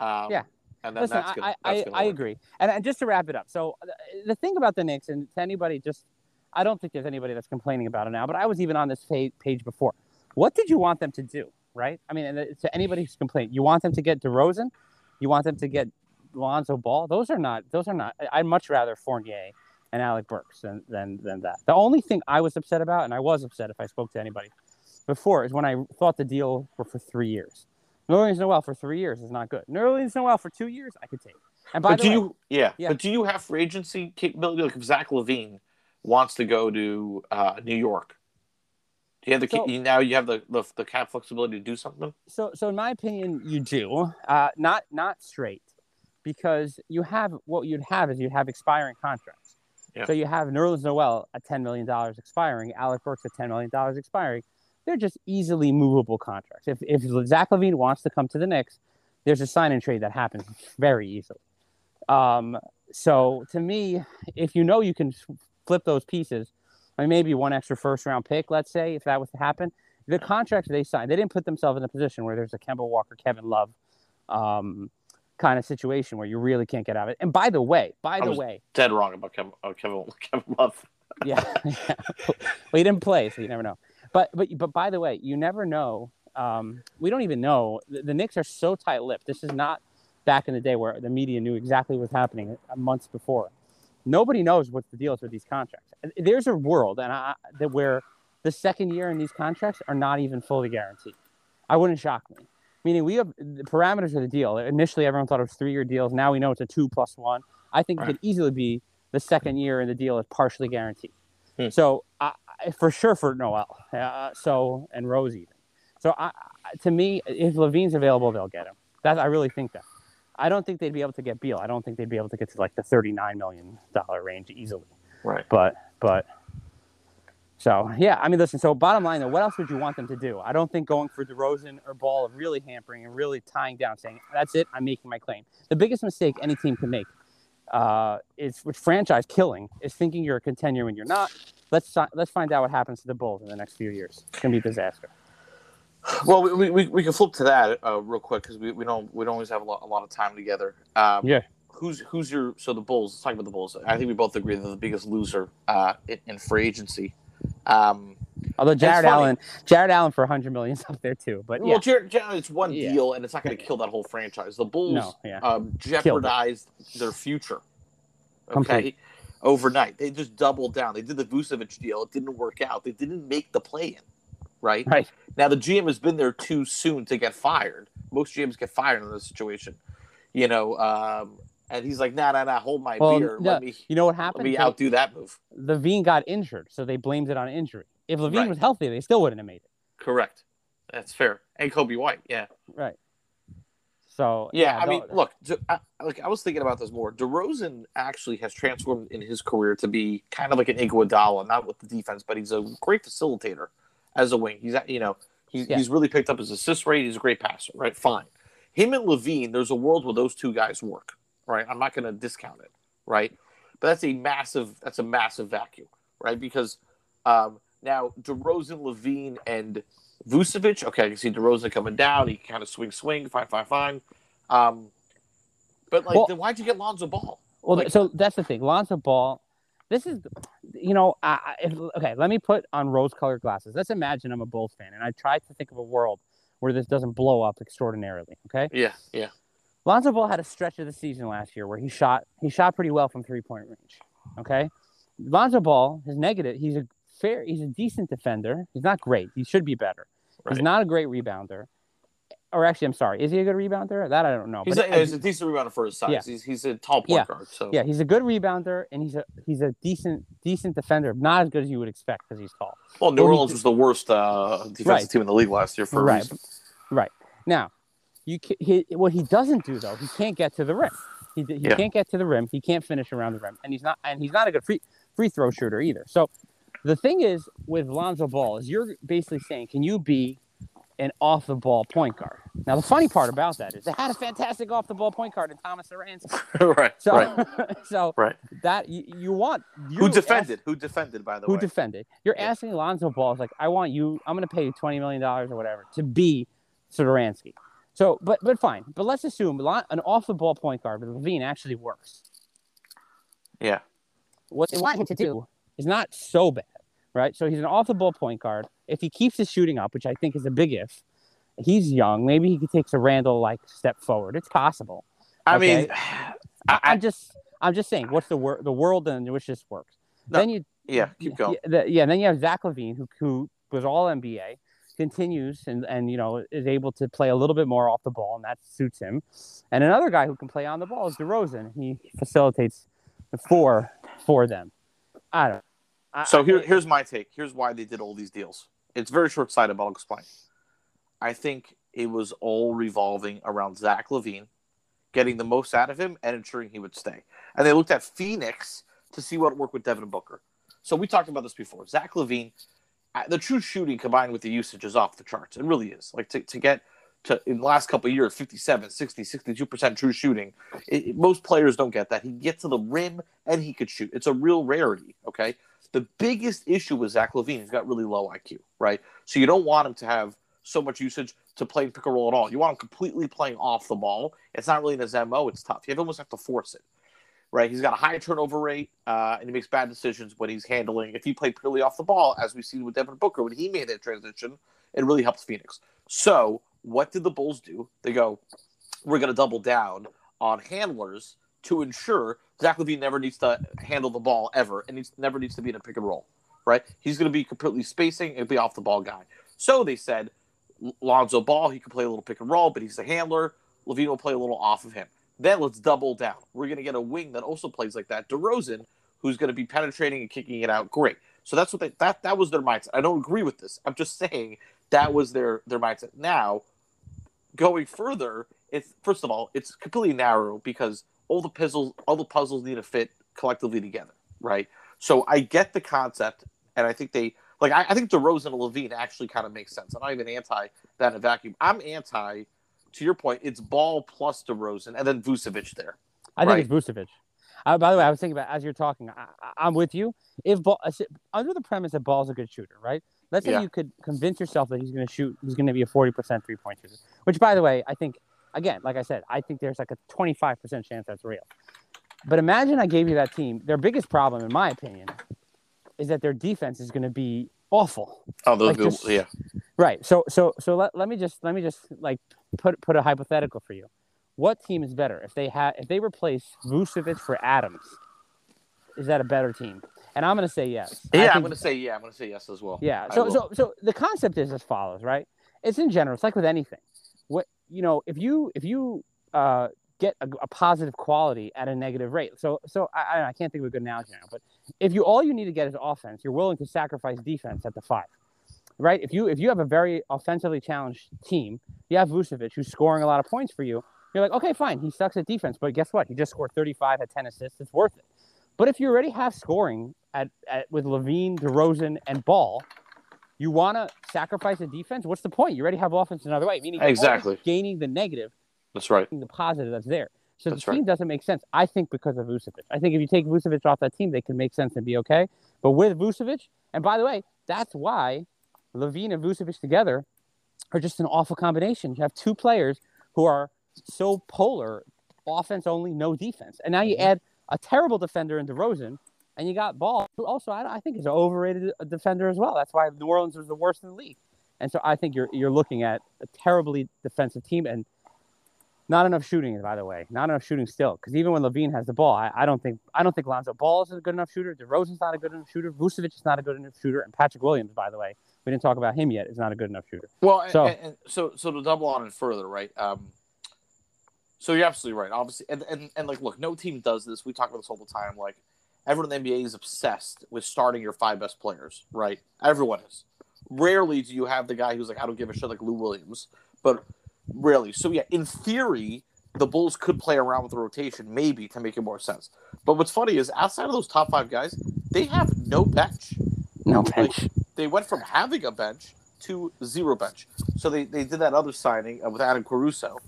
Um, Yeah. And then Listen, that's gonna, I, that's I, I agree. And, and just to wrap it up, so uh, the thing about the Knicks, and to anybody just, I don't think there's anybody that's complaining about it now, but I was even on this page before. What did you want them to do, right? I mean, and to anybody who's complaining, you want them to get DeRozan, you want them to get Lonzo Ball. Those are not. Those are not. I'd much rather Fournier and Alec Burks than, than than that. The only thing I was upset about, and I was upset if I spoke to anybody before, is when I thought the deal were for three years. Nerlens Noel for three years is not good. Nerlens Noel for two years, I could take. And by But the do way, you, yeah, Yeah. but do you have free agency capability? Like if Zach LaVine wants to go to uh, New York, do you have the So- you, now you have the, the the cap flexibility to do something? so so in my opinion, you do uh, not not straight because you have what you'd have is you'd have expiring contracts. Yeah. So you have Nerlens Noel at ten million dollars expiring, Alec Burks at ten million dollars expiring. They're just easily movable contracts. If if Zach LaVine wants to come to the Knicks, there's a sign and trade that happens very easily. Um, so to me, if you know you can flip those pieces, maybe one extra first round pick, let's say, if that was to happen, the contracts they signed, they didn't put themselves in a position where there's a Kemba Walker, Kevin Love um, kind of situation where you really can't get out of it. And by the way, by I the was- way, Dead wrong about Kevin uh, Kevin Kevin Love. yeah, well, he didn't play, so you never know. But but but by the way, you never know. Um, we don't even know. The, the Knicks are so tight-lipped. This is not back in the day where the media knew exactly what's happening uh, months before. Nobody knows what the deal is with these contracts. There's a world and I, that where the second year in these contracts are not even fully guaranteed. I wouldn't shock me. Meaning we have the parameters of the deal. Initially, everyone thought it was three-year deals. Now we know it's a two plus one. I think it could easily be the second year in the deal is partially guaranteed. Hmm. So I- for sure for Noel. Uh, so and Rose even. So I, to me, if LaVine's available, they'll get him. That I really think that. I don't think they'd be able to get Beal. I don't think they'd be able to get to like the thirty-nine million dollar range easily. Right. But but so yeah, I mean, listen. So bottom line, though, what else would you want them to do? I don't think going for DeRozan or Ball really hampering and really tying down, saying that's it. I'm making my claim. The biggest mistake any team can make uh, is which franchise killing is thinking you're a contender when you're not. Let's let's find out what happens to the Bulls in the next few years. It's gonna be a disaster. Well, we, we- we, we can flip to that uh, real quick because we, we don't we don't always have a lot, a lot of time together. Um, Yeah. Who's who's your so the Bulls? Let's talk about the Bulls. I think we both agree they're the biggest loser uh, in, in free agency. Um, Although Jarrett. Allen, Jarrett Allen for 100 million is up there too. But yeah, Well, Jarrett, Jarrett, it's one Yeah. deal, and it's not going to kill that whole franchise. The Bulls no, yeah, um, jeopardized their future. Okay, Complete. overnight they just doubled down. They did the Vucevic deal; it didn't work out. They didn't make the play-in. Right right. now, the GM has been there too soon to get fired. Most GMs get fired in this situation, you know. Um, and he's like, "Nah, nah, nah, hold my Well, beer. no, Let me, You know what let happened? me outdo that move." LaVine got injured, so they blamed it on injury. If LaVine Right. was healthy, they still wouldn't have made it. Correct. That's fair. And Coby White, yeah. Right. So Yeah, I mean, look, I, like I was thinking about this more. DeRozan actually has transformed in his career to be kind of like an Iguodala, not with the defense, but he's a great facilitator as a wing. He's at- you know he's Yeah. he's really picked up his assist rate. He's a great passer, right? Fine. Him and LaVine, there's a world where those two guys work, right? I'm not going to discount it, right? But that's a massive that's a massive vacuum, right? Because um, now DeRozan, LaVine, and Vucevic. Okay, I can see DeRozan coming down. He kind of swing, swing, fine, fine, fine. Um, but like, Well- then why'd you get Lonzo Ball? well, like- so that's the thing. Lonzo Ball. This is, you know, I, if, okay. Let me put on rose-colored glasses. Let's imagine I'm a Bulls fan, and I try to think of a world where this doesn't blow up extraordinarily. Okay. Yeah, yeah, Lonzo Ball had a stretch of the season last year where he shot he shot pretty well from three point range. Okay, Lonzo Ball his negative. He's a fair. He's a decent defender. He's not great. He should be better. He's not a great rebounder. Or actually, I'm sorry. Is he a good rebounder? That I don't know. he's But a, he's a decent rebounder for his size. Yeah. He's he's a tall point Yeah. guard. So yeah, he's a good rebounder, and he's a he's a decent decent defender. Not as good as you would expect because he's tall. well, New he- Orleans was the worst uh, defensive Right. team in the league last year for a Right. reason. Right now, you he, what he doesn't do though, he can't get to the rim. He, he Yeah. can't get to the rim. He can't finish around the rim, and he's not and he's not a good free free throw shooter either. So the thing is with Lonzo Ball is you're basically saying, can you be an off the ball point guard? Now the funny part about that is they had a fantastic off the ball point guard in Thomas Aransky. right, So right, so right. that you, you want you Who ask- defended? Who defended? By the who way, who defended. You're Yeah. asking Lonzo Ball, it's like, I want you, I'm going to pay you $20 million or whatever to be Satoransky. So, but but fine. But let's assume an off the ball point guard with LaVine actually works. yeah, What they want him to do is not so bad, right? So he's an off the ball point guard. If he keeps his shooting up, which I think is a big if, he's young. Maybe he takes a Randle like step forward. It's possible. I Okay. mean, I, I'm just I'm just saying, what's the wor- the world in which this works? No. Then you yeah, keep going. Yeah, the, yeah, then you have Zach LaVine, who, who was all NBA. continues and and you know is able to play a little bit more off the ball, and that suits him. And another guy who can play on the ball is DeRozan. He facilitates the four for them. I don't. I, So here, I- here's my take. Here's why they did all these deals. It's very short sighted, but I'll explain. I think it was all revolving around Zach LaVine, getting the most out of him and ensuring he would stay. And they looked at Phoenix to see what worked with Devin Booker. So we talked about this before. Zach LaVine, uh, the true shooting combined with the usage is off the charts. It really is. Like to, to get to in the last couple years 57 60 62% true shooting it, it- most players don't get that he gets to the rim and he could shoot it's a real rarity okay the biggest issue with Zach LaVine, he's got really low IQ, right? So you don't want him to have so much usage to play pick and roll at all. You want him completely playing off the ball. It's not really in his MO. It's tough. You almost have to force it, right? He's got a high turnover rate, uh, and he makes bad decisions when he's handling. If he played purely off the ball, as we've seen with Devin Booker when he made that transition, it really helps Phoenix. So what did the Bulls do? They go, we're going to double down on handlers to ensure Zach LaVine never needs to handle the ball ever, and he never needs to be in a pick and roll. Right? He's going to be completely spacing and be off the ball guy. So they said Lonzo Ball, he can play a little pick and roll, but he's a handler. LaVine will play a little off of him. Then let's double down. We're going to get a wing that also plays like that. DeRozan, who's going to be penetrating and kicking it out. Great. So that's what they that that was their mindset. I don't agree with this. I'm just saying that was their their mindset. Now, going further, it's first of all, it's completely narrow because all the puzzles all the puzzles need to fit collectively together, right? So I get the concept, and I think they like. I, I think DeRozan and LaVine actually kind of makes sense. I'm not even anti that in a vacuum. I'm anti, to your point, it's Ball plus DeRozan and then Vucevic there. I think it's Vucevic. Uh, by the way, I was thinking about as you're talking. I, I- I'm with you. If ball, under the premise that Ball's a good shooter, right? Let's say Yeah. you could convince yourself that he's going to shoot. He's going to be a 40% three point shooter. Which, by the way, I think again, like I said, I think there's like a 25% chance that's real. But imagine I gave you that team. Their biggest problem, in my opinion, is that their defense is going to be awful. Oh, those Like just- yeah. Right. So so so let, let me just let me just like put put a hypothetical for you. What team is better if they had if they replace Vucevic for Adams? Is that a better team? And I'm going to say yes. Yeah, I'm going to say yeah. I'm going to say yes as well. yeah. So so so the concept is as follows, right? It's in general. It's like with anything. What you know, if you if you uh, get a, a positive quality at a negative rate. So so I, I- I can't think of a good analogy now, but if you all you need to get is offense, you're willing to sacrifice defense at the five, right? If you if you have a very offensively challenged team, you have Vucevic who's scoring a lot of points for you. You're like, okay, fine, he sucks at defense, but guess what? He just scored 35 at 10 assists. It's worth it. But if you already have scoring at, at with LaVine, DeRozan, and Ball, you want to sacrifice the defense? What's the point? You already have offense another way, meaning Exactly. gaining the negative, That's right. the positive that's there. So That's the right. team doesn't make sense. I think because of Vucevic. I think if you take Vucevic off that team, they can make sense and be okay. But with Vucevic, and by the way, that's why LaVine and Vucevic together are just an awful combination. You have two players who are so polar, offense only, no defense, and now you Mhm. add a terrible defender in DeRozan, and you got Ball, who also I, I think is an overrated defender as well. That's why New Orleans was the worst in the league. And so I think you're you're looking at a terribly defensive team and not enough shooting, by the way. Not enough shooting still. Because even when LaVine has the ball, I, I don't think I don't think Lonzo Ball is a good enough shooter. DeRozan's not a good enough shooter. Vucevic is not a good enough shooter. And Patrick Williams, by the way, we didn't talk about him yet, is not a good enough shooter. Well, So- and, and so so to double on it further, right? Um, so you're absolutely right. Obviously, and, and and like, look, no team does this. We talk about this all the time. Like, everyone in the NBA is obsessed with starting your five best players, right? Everyone is. Rarely do you have the guy who's like, I don't give a shit, like Lou Williams, but rarely. So yeah, in theory, the Bulls could play around with the rotation, maybe to make it more sense. But what's funny is outside of those top five guys, they have no bench No bench. they went from having a bench to zero bench. So they, they did that other signing uh, with Adam Caruso,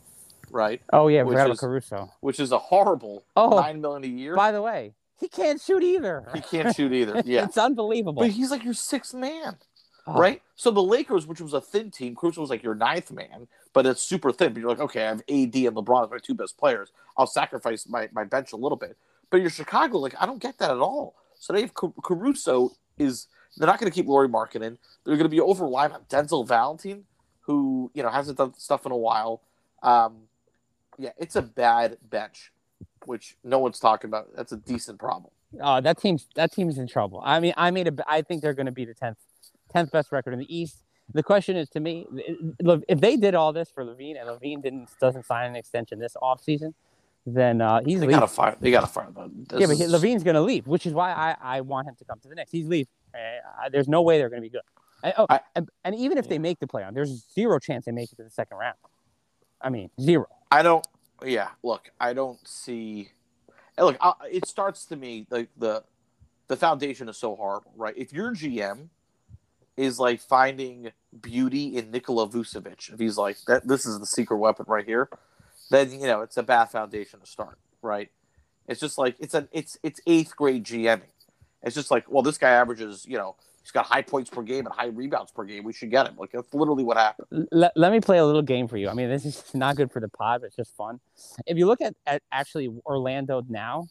right? Oh yeah, Which forgot is- Caruso. Which is a horrible Oh. nine million a year. By the way, he can't shoot either. he can't shoot either. Yeah, it's unbelievable. but he's like your sixth man, Oh. right? So the Lakers, which was a thin team, Caruso was like your ninth man, but it's super thin. But you're like, okay, I have AD and LeBron as my two best players. I'll sacrifice my, my bench a little bit. But you're Chicago, like I don't get that at all. So they have Ca- Caruso is they're not going to keep Lauri Markkanen. They're going to be over reliant on Denzel Valentine, who you know hasn't done stuff in a while. Um, yeah, it's a bad bench, which no one's talking about. That's a decent problem. Oh, that team's that team's in trouble. I mean, I made a. I think they're going to be the tenth, tenth best record in the East. the question is to me, if they did all this for LaVine and LaVine didn't doesn't sign an extension this offseason, then uh, he's They leaving. gotta fire. They gotta fire them. This Yeah, but he, LaVine's going to leave, which is why I, I want him to come to the Knicks. He's leaving. Uh, there's no way they're going to be good. And, oh, I- and, and even if they make the playoff, there's zero chance they make it to the second round. I mean, zero. I don't. Yeah, look, I don't see. Look, I, it starts to me like the the foundation is so horrible, right? If your GM is like finding beauty in Nikola Vucevic, if he's like that, this is the secret weapon right here, then you know it's a bad foundation to start, right? It's just like it's an it's it's eighth grade GMing. It's just like, well, this guy averages, you know, he's got high points per game and high rebounds per game. We should get him. Like that's literally what happened. Let, let me play a little game for you. I mean, this is not good for the pod, but it's just fun. If you look at, at actually Orlando now,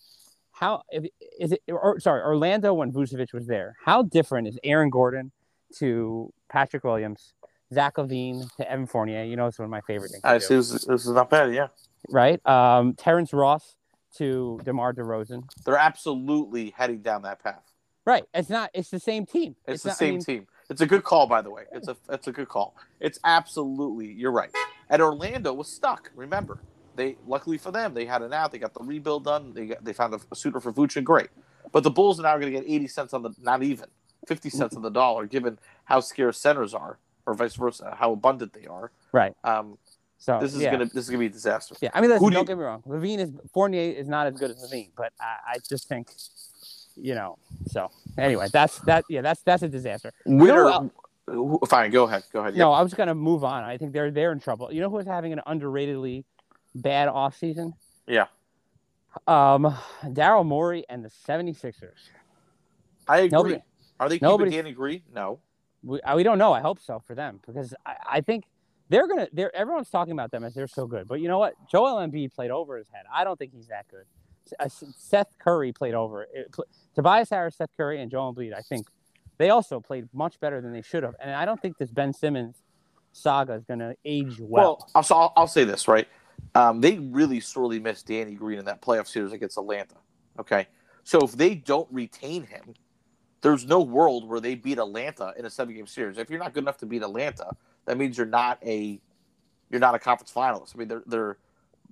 how if, is it? Or, sorry, Orlando when Vucevic was there. How different is Aaron Gordon to Patrick Williams, Zach LaVine to Evan Fournier? You know, it's one of my favorite things. I see. This, is- this is not bad. Yeah. right? Um, Terrence Ross to DeMar DeRozan. they're absolutely heading down that path. Right. It's not. It's the same team. It's, the not- I same mean, team. It's a good call, by the way. It's a it's a good call. It's absolutely you're right. And Orlando was stuck. Remember, they luckily for them they had an out. They got the rebuild done. They got, they found a, a suitor for Vucevic. Great, but the Bulls are now going to get eighty cents on the not even fifty cents on the dollar, given how scarce centers are, or vice versa, how abundant they are. Right. Um, So this is yeah. gonna this is gonna be a disaster. Yeah. I mean, listen, don't you- get me wrong. LaVine is Fournier is not as good as LaVine, but I, I just think, you know. So anyway, that's that. Yeah, that's that's a disaster. Winner. well- who- fine, go ahead. Go ahead. No, I was gonna move on. I think they're they're in trouble. You know who's having an underratedly bad off season? Yeah. Um, Daryl Morey and the 76ers. I agree. Nobody- are they keeping Danny Green? No. we, uh, we don't know. I hope so for them because I, I think they're gonna. They're everyone's talking about them as they're so good. But you know what? Joel Embiid played over his head. I don't think he's that good. Seth Curry played over. It, pl- Tobias Harris, Seth Curry, and Joel Embiid. I think they also played much better than they should have. And I don't think this Ben Simmons saga is gonna age well. Well, I'll, I'll, I'll say this right. Um, they really sorely missed Danny Green in that playoff series against Atlanta. Okay, so if they don't retain him, there's no world where they beat Atlanta in a seven-game series. If you're not good enough to beat Atlanta, that means you're not a you're not a conference finalist. I mean, they're they're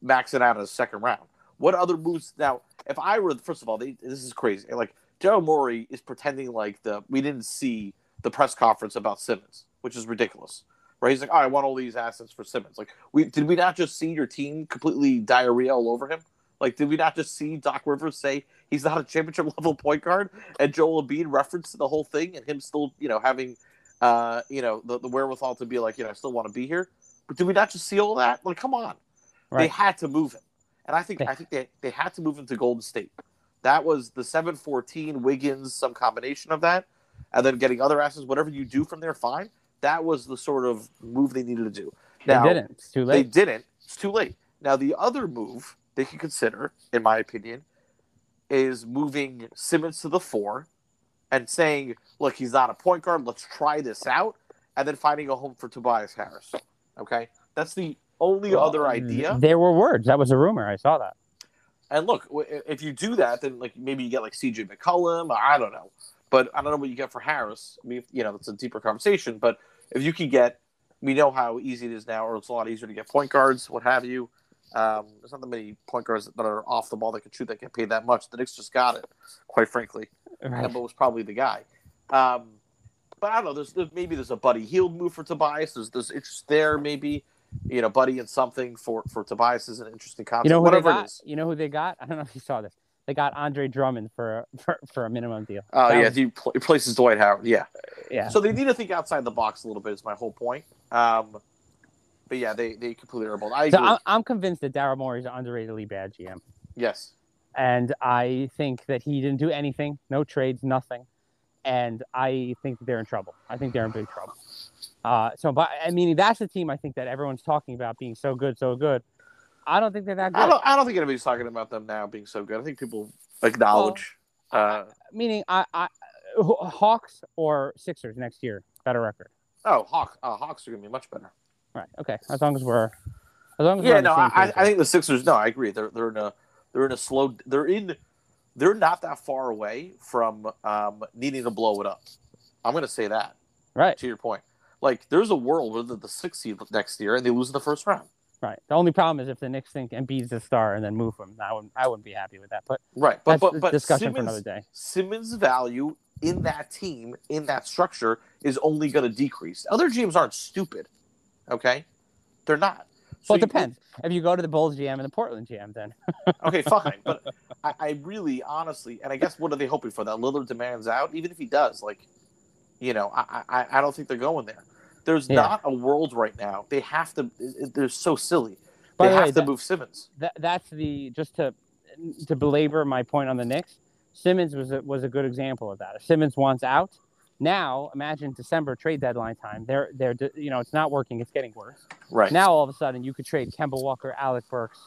maxing out in the second round. What other moves now? If I were first of all, they, this is crazy. Like Daryl Morey is pretending like the we didn't see the press conference about Simmons, which is ridiculous right? He's like, oh, I want all these assets for Simmons. Like, we did we not just see your team completely diarrhea all over him? Like, did we not just see Doc Rivers say he's not a championship level point guard, and Joel Embiid referenced the whole thing, and him still, you know, having, uh, you know, the, the wherewithal to be like, you know, I still want to be here. But did we not just see all that? Like, come on, they had to move him, and I think They- I think they they had to move him to Golden State. That was the seven fourteen Wiggins, some combination of that, and then getting other assets. Whatever you do from there, fine. That was the sort of move they needed to do. Now, they didn't. It's too they late. didn't. It's too late. Now, the other move they could consider, in my opinion, is moving Simmons to the four and saying, look, he's not a point guard. Let's try this out. And then finding a home for Tobias Harris. Okay? That's the only Well, other idea. There were words. That was a rumor. I saw that. And look, if you do that, then like maybe you get like CJ McCollum. I don't know, but I don't know what you get for Harris. I mean, you know, it's a deeper conversation. But if you can get, we know how easy it is now, or it's a lot easier to get point guards, what have you. Um, there's not that many point guards that are off the ball that can shoot that get paid that much. The Knicks just got it, quite frankly. Right. Kemba was probably the guy. Um, but I don't know. There's, there's maybe there's a Buddy Hield move for Tobias. There's there's interest there. Maybe you know Buddy and something for for Tobias is an interesting concept. You know who Whatever they got? You know who they got? I don't know if you saw this. They got Andre Drummond for for, for a minimum deal. Oh That yeah, was- he pl- replaces Dwight Howard. Yeah. yeah. So they need to think outside the box a little bit. Is my whole point. Um, but yeah, they they completely are both. I so I'm, I'm convinced that Daryl Morey is an underratedly bad GM, yes. and I think that he didn't do anything, no trades, nothing, and I think that they're in trouble. I think they're in big trouble. Uh, so, but I mean, that's the team I think that everyone's talking about being so good, so good. I don't think they're that good. I don't. I don't think anybody's talking about them now being so good. I think people acknowledge. uh, Meaning, I, I Hawks or Sixers next year, better record. oh, Hawk. Uh, Hawks are going to be much better. Right. Okay. As long as we're, as long as we're Yeah, no, I, I think the Sixers. No, I agree. They're they're in a they're in a slow. They're in. They're not that far away from um, needing to blow it up. I'm going to say that. right. To your point, Like, there's a world where they're the sixth seed next year and they lose in the first round. Right. The only problem is if the Knicks think Embiid's the star and then move him. I wouldn't. I wouldn't be happy with that. But Right, but but but discussion Simmons, for another day. Simmons' value in that team, in that structure, is only going to decrease. Other GMs aren't stupid, okay? They're not. So well, it you- depends. If you go to the Bulls GM and the Portland GM, then Okay, fine, but I, I really, honestly, and I guess what are they hoping for? That Lillard demands out, even if he does, like, you know, I I, I don't think they're going there. There's Yeah. not a world right now. They have to. They're so silly. By they the have way, to that- move Simmons. that that's the just to to belabor my point on the Knicks. Simmons was a, was a good example of that. If Simmons wants out, now imagine December trade deadline time. They're they're you know it's not working. It's getting worse. Right. Now all of a sudden you could trade Kemba Walker, Alec Burks,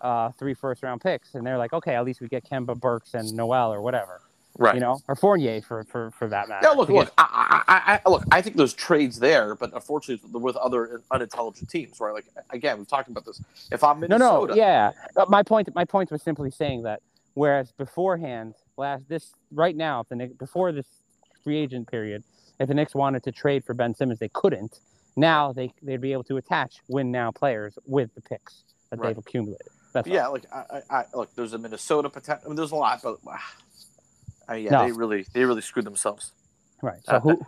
uh, three first round picks, and they're like, okay, at least we get Kemba Burks and Noel or whatever, right. you know, or Fournier for for for that matter. Yeah, look, look. I, I, I, look. I think there's trades there, but unfortunately, with other unintelligent teams, right? Like again, we've talked about this. If I'm Minnesota, no, no, yeah. But my point, my point was simply saying that whereas beforehand, last this right now, if the Knicks, before this free agent period, if the Knicks wanted to trade for Ben Simmons, they couldn't. Now they they'd be able to attach win now players with the picks that Right. they've accumulated. That's all. yeah. Like I, I, I look. There's a Minnesota potential. I mean, there's a lot, but ah, uh, yeah, No. they really, they really screwed themselves. right. So Uh, who?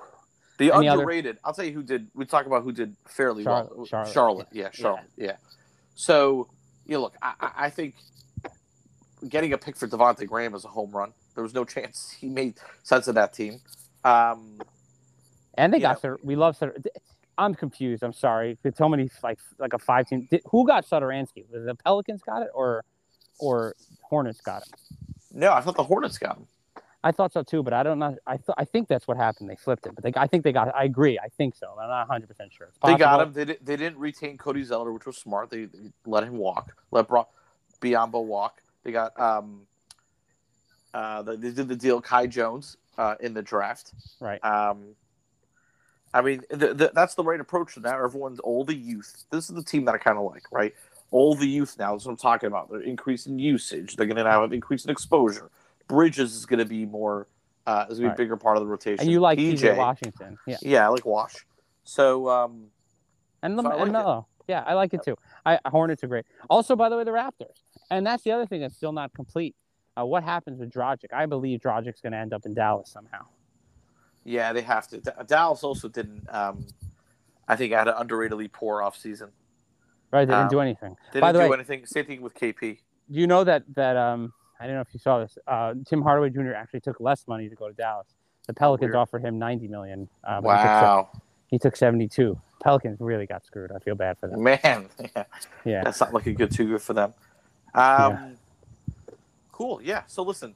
The Any other- underrated. I'll tell you who did. We talk about who did fairly Charlotte- well. Charlotte, Yeah, Charlotte. Yeah. So you know, look, I, I- I think getting a pick for Devonte' Graham is a home run. There was no chance he made sense of that team. Um, And they yeah. got Sutter. We love Sutter. I'm confused. I'm sorry. Could so many like like a five team. Did, who got Satoransky? Was the Pelicans got it or or Hornets got it? no, I thought the Hornets got him. I thought so too, but I don't know. I th- I think that's what happened. They flipped it, but they, I think they got. I agree. I think so. I'm not 100 percent sure. They got him. They, di- they didn't retain Cody Zeller, which was smart. They, they let him walk. Let Bro- Biyombo walk. They got um, uh, they they did the deal Kai Jones uh, in the draft. Right. Um, I mean, the, the, that's the right approach to now. Everyone's all the youth. This is the team that I kind of like, right? All the youth now. That's what I'm talking about. They're increasing usage. They're going to have an increase in exposure. Bridges is going to be more. Uh, is going to be a bigger part of the rotation. And you like PJ, PJ Washington, yeah, Yeah, I like Wash. So um, and, So I and like it. Melo. Yeah, I like it too. I Hornets are great. Also, by the way, the Raptors, and that's the other thing that's still not complete. Uh, what happens with Dragic? I believe Dragic's going to end up in Dallas somehow. Yeah, they have to. D- Dallas also didn't. Um, I think had an underratedly poor offseason. Right? They Um, didn't do anything. They didn't the do way- anything. Same thing with KP. You know that that um I don't know if you saw this. Uh, Tim Hardaway Jr. actually took less money to go to Dallas. The Pelicans weird. offered him 90 million. Uh, but he took Wow, He took 72. Pelicans really got screwed. I feel bad for them. man, yeah, Yeah. that's not looking good too good for them. Um, Cool. Yeah. So listen.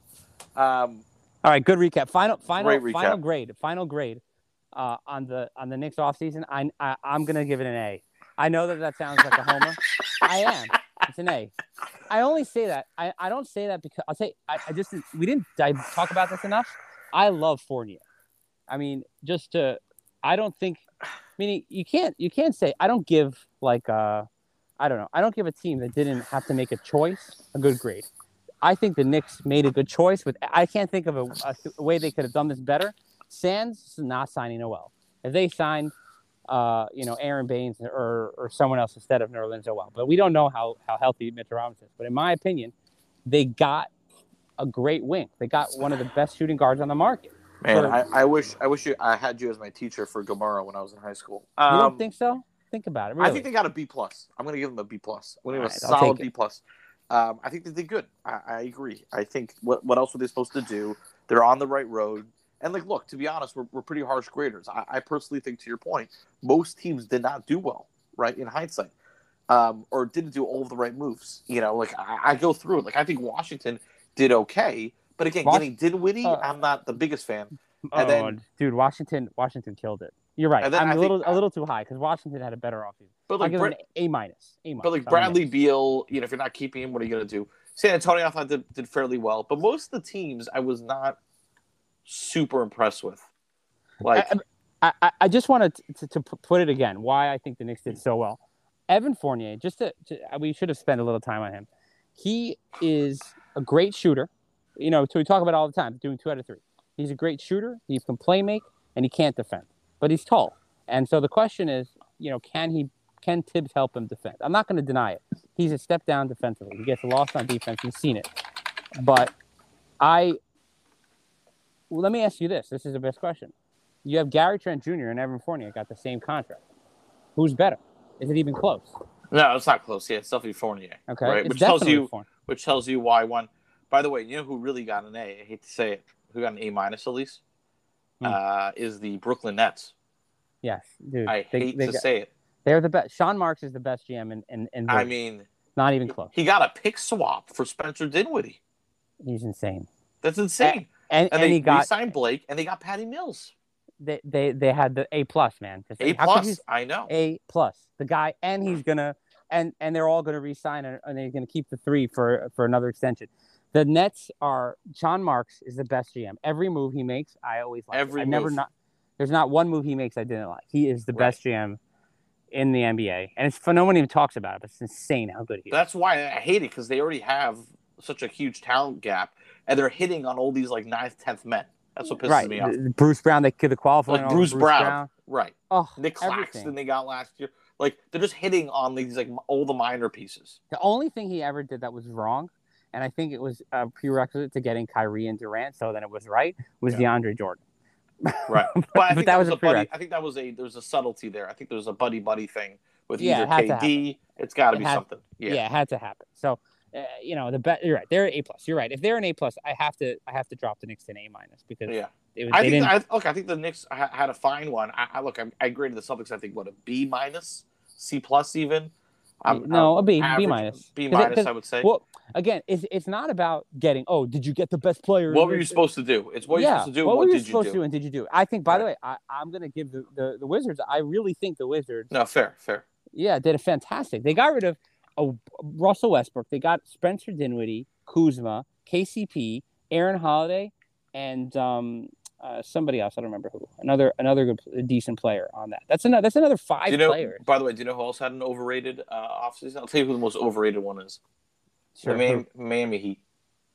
Um, All right, good recap. Final final Great final grade. Final grade uh, on the on the Knicks offseason. I, I I'm going to give it an A. I know that that sounds like a homer. I am. It's an A. I only say that. I, I don't say that because I'll say I, I just we didn't I talk about this enough. I love Fournier. I mean, just to I don't think meaning you can't you can't say I don't give like uh I don't know. I don't give a team that didn't have to make a choice a good grade. I think the Knicks made a good choice with I can't think of a, a, a way they could have done this better. Sands is not signing Noel. If they signed uh, you know, Aron Baynes or, or someone else instead of Nerlens Noel. But we don't know how, how healthy Mitchell Robinson is. But in my opinion, they got a great wing. They got one of the best shooting guards on the market. man, I, I wish I wish you I had you as my teacher for Gemara when I was in high school. You Um, don't think so? Think about it. Really. I think they got a B plus. I'm going to give them a B plus. I'm going to give them a solid. B plus. Um, I think they did good. I, I agree. I think what what else were they supposed to do? They're on the right road. And like, look, to be honest, we're, we're pretty harsh graders. I, I personally think, to your point, most teams did not do well, right? In hindsight, um, or didn't do all of the right moves. You know, like I, I go through it. Like I think Washington did okay, but again, Was- getting Dinwiddie, uh, I'm not the biggest fan. oh, and then- dude, Washington Washington killed it. You're right. I'm I a think- little a little too high because Washington had a better offseason. But like, Brad- an A minus. A minus. But like Bradley. Beal, you know, if you're not keeping him, what are you going to do? San Antonio, I thought did, did fairly well, but most of the teams I was not super impressed with. Like, I, I, I just wanted to, to, to put it again why I think the Knicks did so well. Evan Fournier, just to, to uh, we should have spent a little time on him. He is a great shooter. You know, we talk about it all the time, doing two out of three. He's a great shooter. He can play make, and he can't defend, but he's tall. And so the question is, you know, can he can Thibs help him defend? I'm not going to deny it. He's a step down defensively. He gets lost on defense. We've seen it. But I well, let me ask you this. This is the best question. You have Gary Trent Jr. and Evan Fournier got the same contract. Who's better? Is it even close? No, it's not close. Yeah, it's definitely Fournier. Okay, Right, It's which tells you- Fournier. which tells you why one. By the way, you know who really got an A? I hate to say it. Who got an A minus at least? Hmm. Uh, is the Brooklyn Nets. Yes, dude. I they, hate they to got- say it. they're the best. Sean Marks is the best GM in in, in I mean, not even close. he got a pick swap for Spencer Dinwiddie. He's insane. That's insane. And And, and, they he got signed Blake, and they got Patty Mills. they, they they had the A plus man. A plus. I know. A plus. The guy, and he's gonna, and and they're all gonna resign, and, and they're gonna keep the three for for another extension. The Nets are John Marks is the best GM. Every move he makes, I always like. Every I never not. There's not one move he makes I didn't like. He is the Right. best GM in the NBA, and it's no one even talks about it. But it's insane how good he is. That's why I hate it because they already have such a huge talent gap, and they're hitting on all these like ninth, tenth men. That's what pisses right, me off. Bruce Brown, they could the qualifying. Like all Bruce Brown. Brown. Right. Oh, Nick. Claxton they got last year. Like they're just hitting on these like all the minor pieces. The only thing he ever did that was wrong, and I think it was a prerequisite to getting Kyrie and Durant, so then it was right, was Yeah. DeAndre Jordan. Right. But But think that was a a buddy. I think that was a there's a subtlety there. I think there's a buddy buddy thing with Yeah, it either to KD. It's got to It be had- something. Yeah. Yeah. it had to happen. So, uh, you know, the bet. You're right. They're A plus. You're right. If they're an A plus, I have to. I have to drop the Knicks to an A minus because Yeah. it I think. I, look. I think the Knicks ha- had a fine one. I, I look. I, I graded the Celtics. I think what a B minus, C plus even. I'm- no, a B, B average- minus. B 'Cause it- I would say. Well, again, it's it's not about getting. Oh, did you get the best player? what were you supposed to do? It's what yeah, you're supposed to do. What and were you did you supposed do? to do, and did you do? I think. By the way, I, I'm going to give the, the the Wizards. I really think the Wizards. No, fair, fair. Yeah, did a fantastic. They got rid of oh, Russell Westbrook. They got Spencer Dinwiddie, Kuzma, KCP, Aaron Holiday, and um, uh, somebody else. I don't remember who. Another another good, decent player on that. That's another. That's another five you know? players. By the way, do you know who else had an overrated uh, offseason? I'll tell you who the most overrated one is. Sure. The Miami, Miami Heat.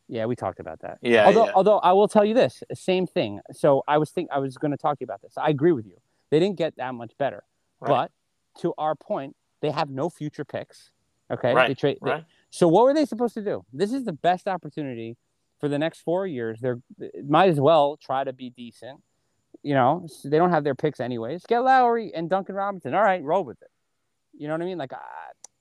Yeah, we talked about that. Yeah, although, yeah. although I will tell you this, same thing. So I was think I was going to talk to you about this. I agree with you. They didn't get that much better, Right. but to our point, they have no future picks. Okay, Right, They trade. they- right? so what were they supposed to do? This is the best opportunity for the next four years. They're might as well try to be decent. You know, so they don't have their picks anyways. Get Lowry and Duncan Robinson. All right, roll with it. You know what I mean? Like, I,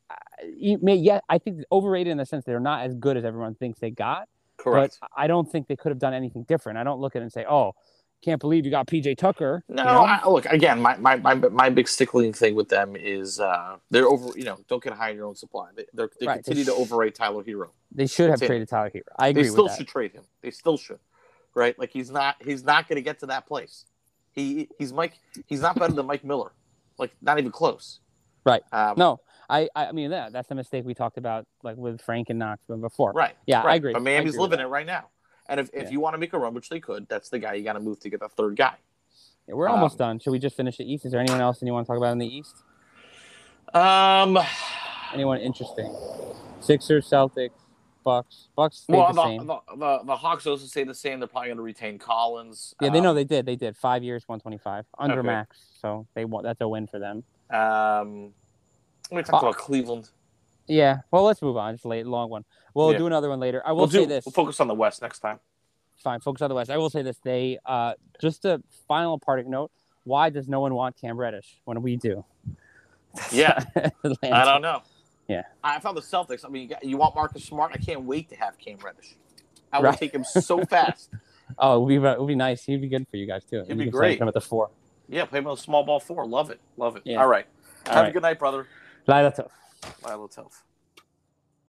I, you may, yeah, I think overrated in the sense they're not as good as everyone thinks they got. Correct. But I don't think they could have done anything different. I don't look at it and say, "Oh, can't believe you got PJ Tucker." No, you know? I, look again. My, my my my big stickling thing with them is uh, they're over. You know, don't get high in your own supply. They they're, they Right. continue to overrate Tyler Herro. they should have it. traded Tyler Herro. I They agree still with that. They still should trade him. They still should, right? Like he's not he's not going to get to that place. He he's Mike. He's not better than Mike Miller. Like not even close. Right. Um, No, I, I mean that that's the mistake we talked about, like with Frank and Knox before. Right. Yeah, I right. agree. But I Miami's living it right now. And if, if Yeah. you want to make a run, which they could, that's the guy you got to move to get the third guy. Yeah, we're almost Um, done. Should we just finish the East? Is there anyone else that you want to talk about in the East? Um. Anyone interesting? Sixers, Celtics, Bucks. Bucks Well, the the, the, the, the Hawks also say the same. They're probably going to retain Collins. yeah, they know Um, they did. They did five years, one twenty five under Okay. max. So they want that's a win for them. Um, we talked about Cleveland. Yeah. Well, let's move on. It's a late, long one. We'll Yeah. do another one later. I will We'll say do. this. We'll focus on the West next time. fine, focus on the West. I will say this: they uh, just a final parting note. Why does no one want Cam Reddish when we do? Yeah. I don't know. Yeah. I found the Celtics. I mean, you, got, you want Marcus Smart? I can't wait to have Cam Reddish. I will Right. take him so fast. Oh, it would be it would be nice. He'd be good for you guys too. He'd You be great. Him at the four. Yeah, play him a small ball four. Love it. Love it. Yeah. All right. All have right. a good night, brother. Laila Tov. Bye, Tov.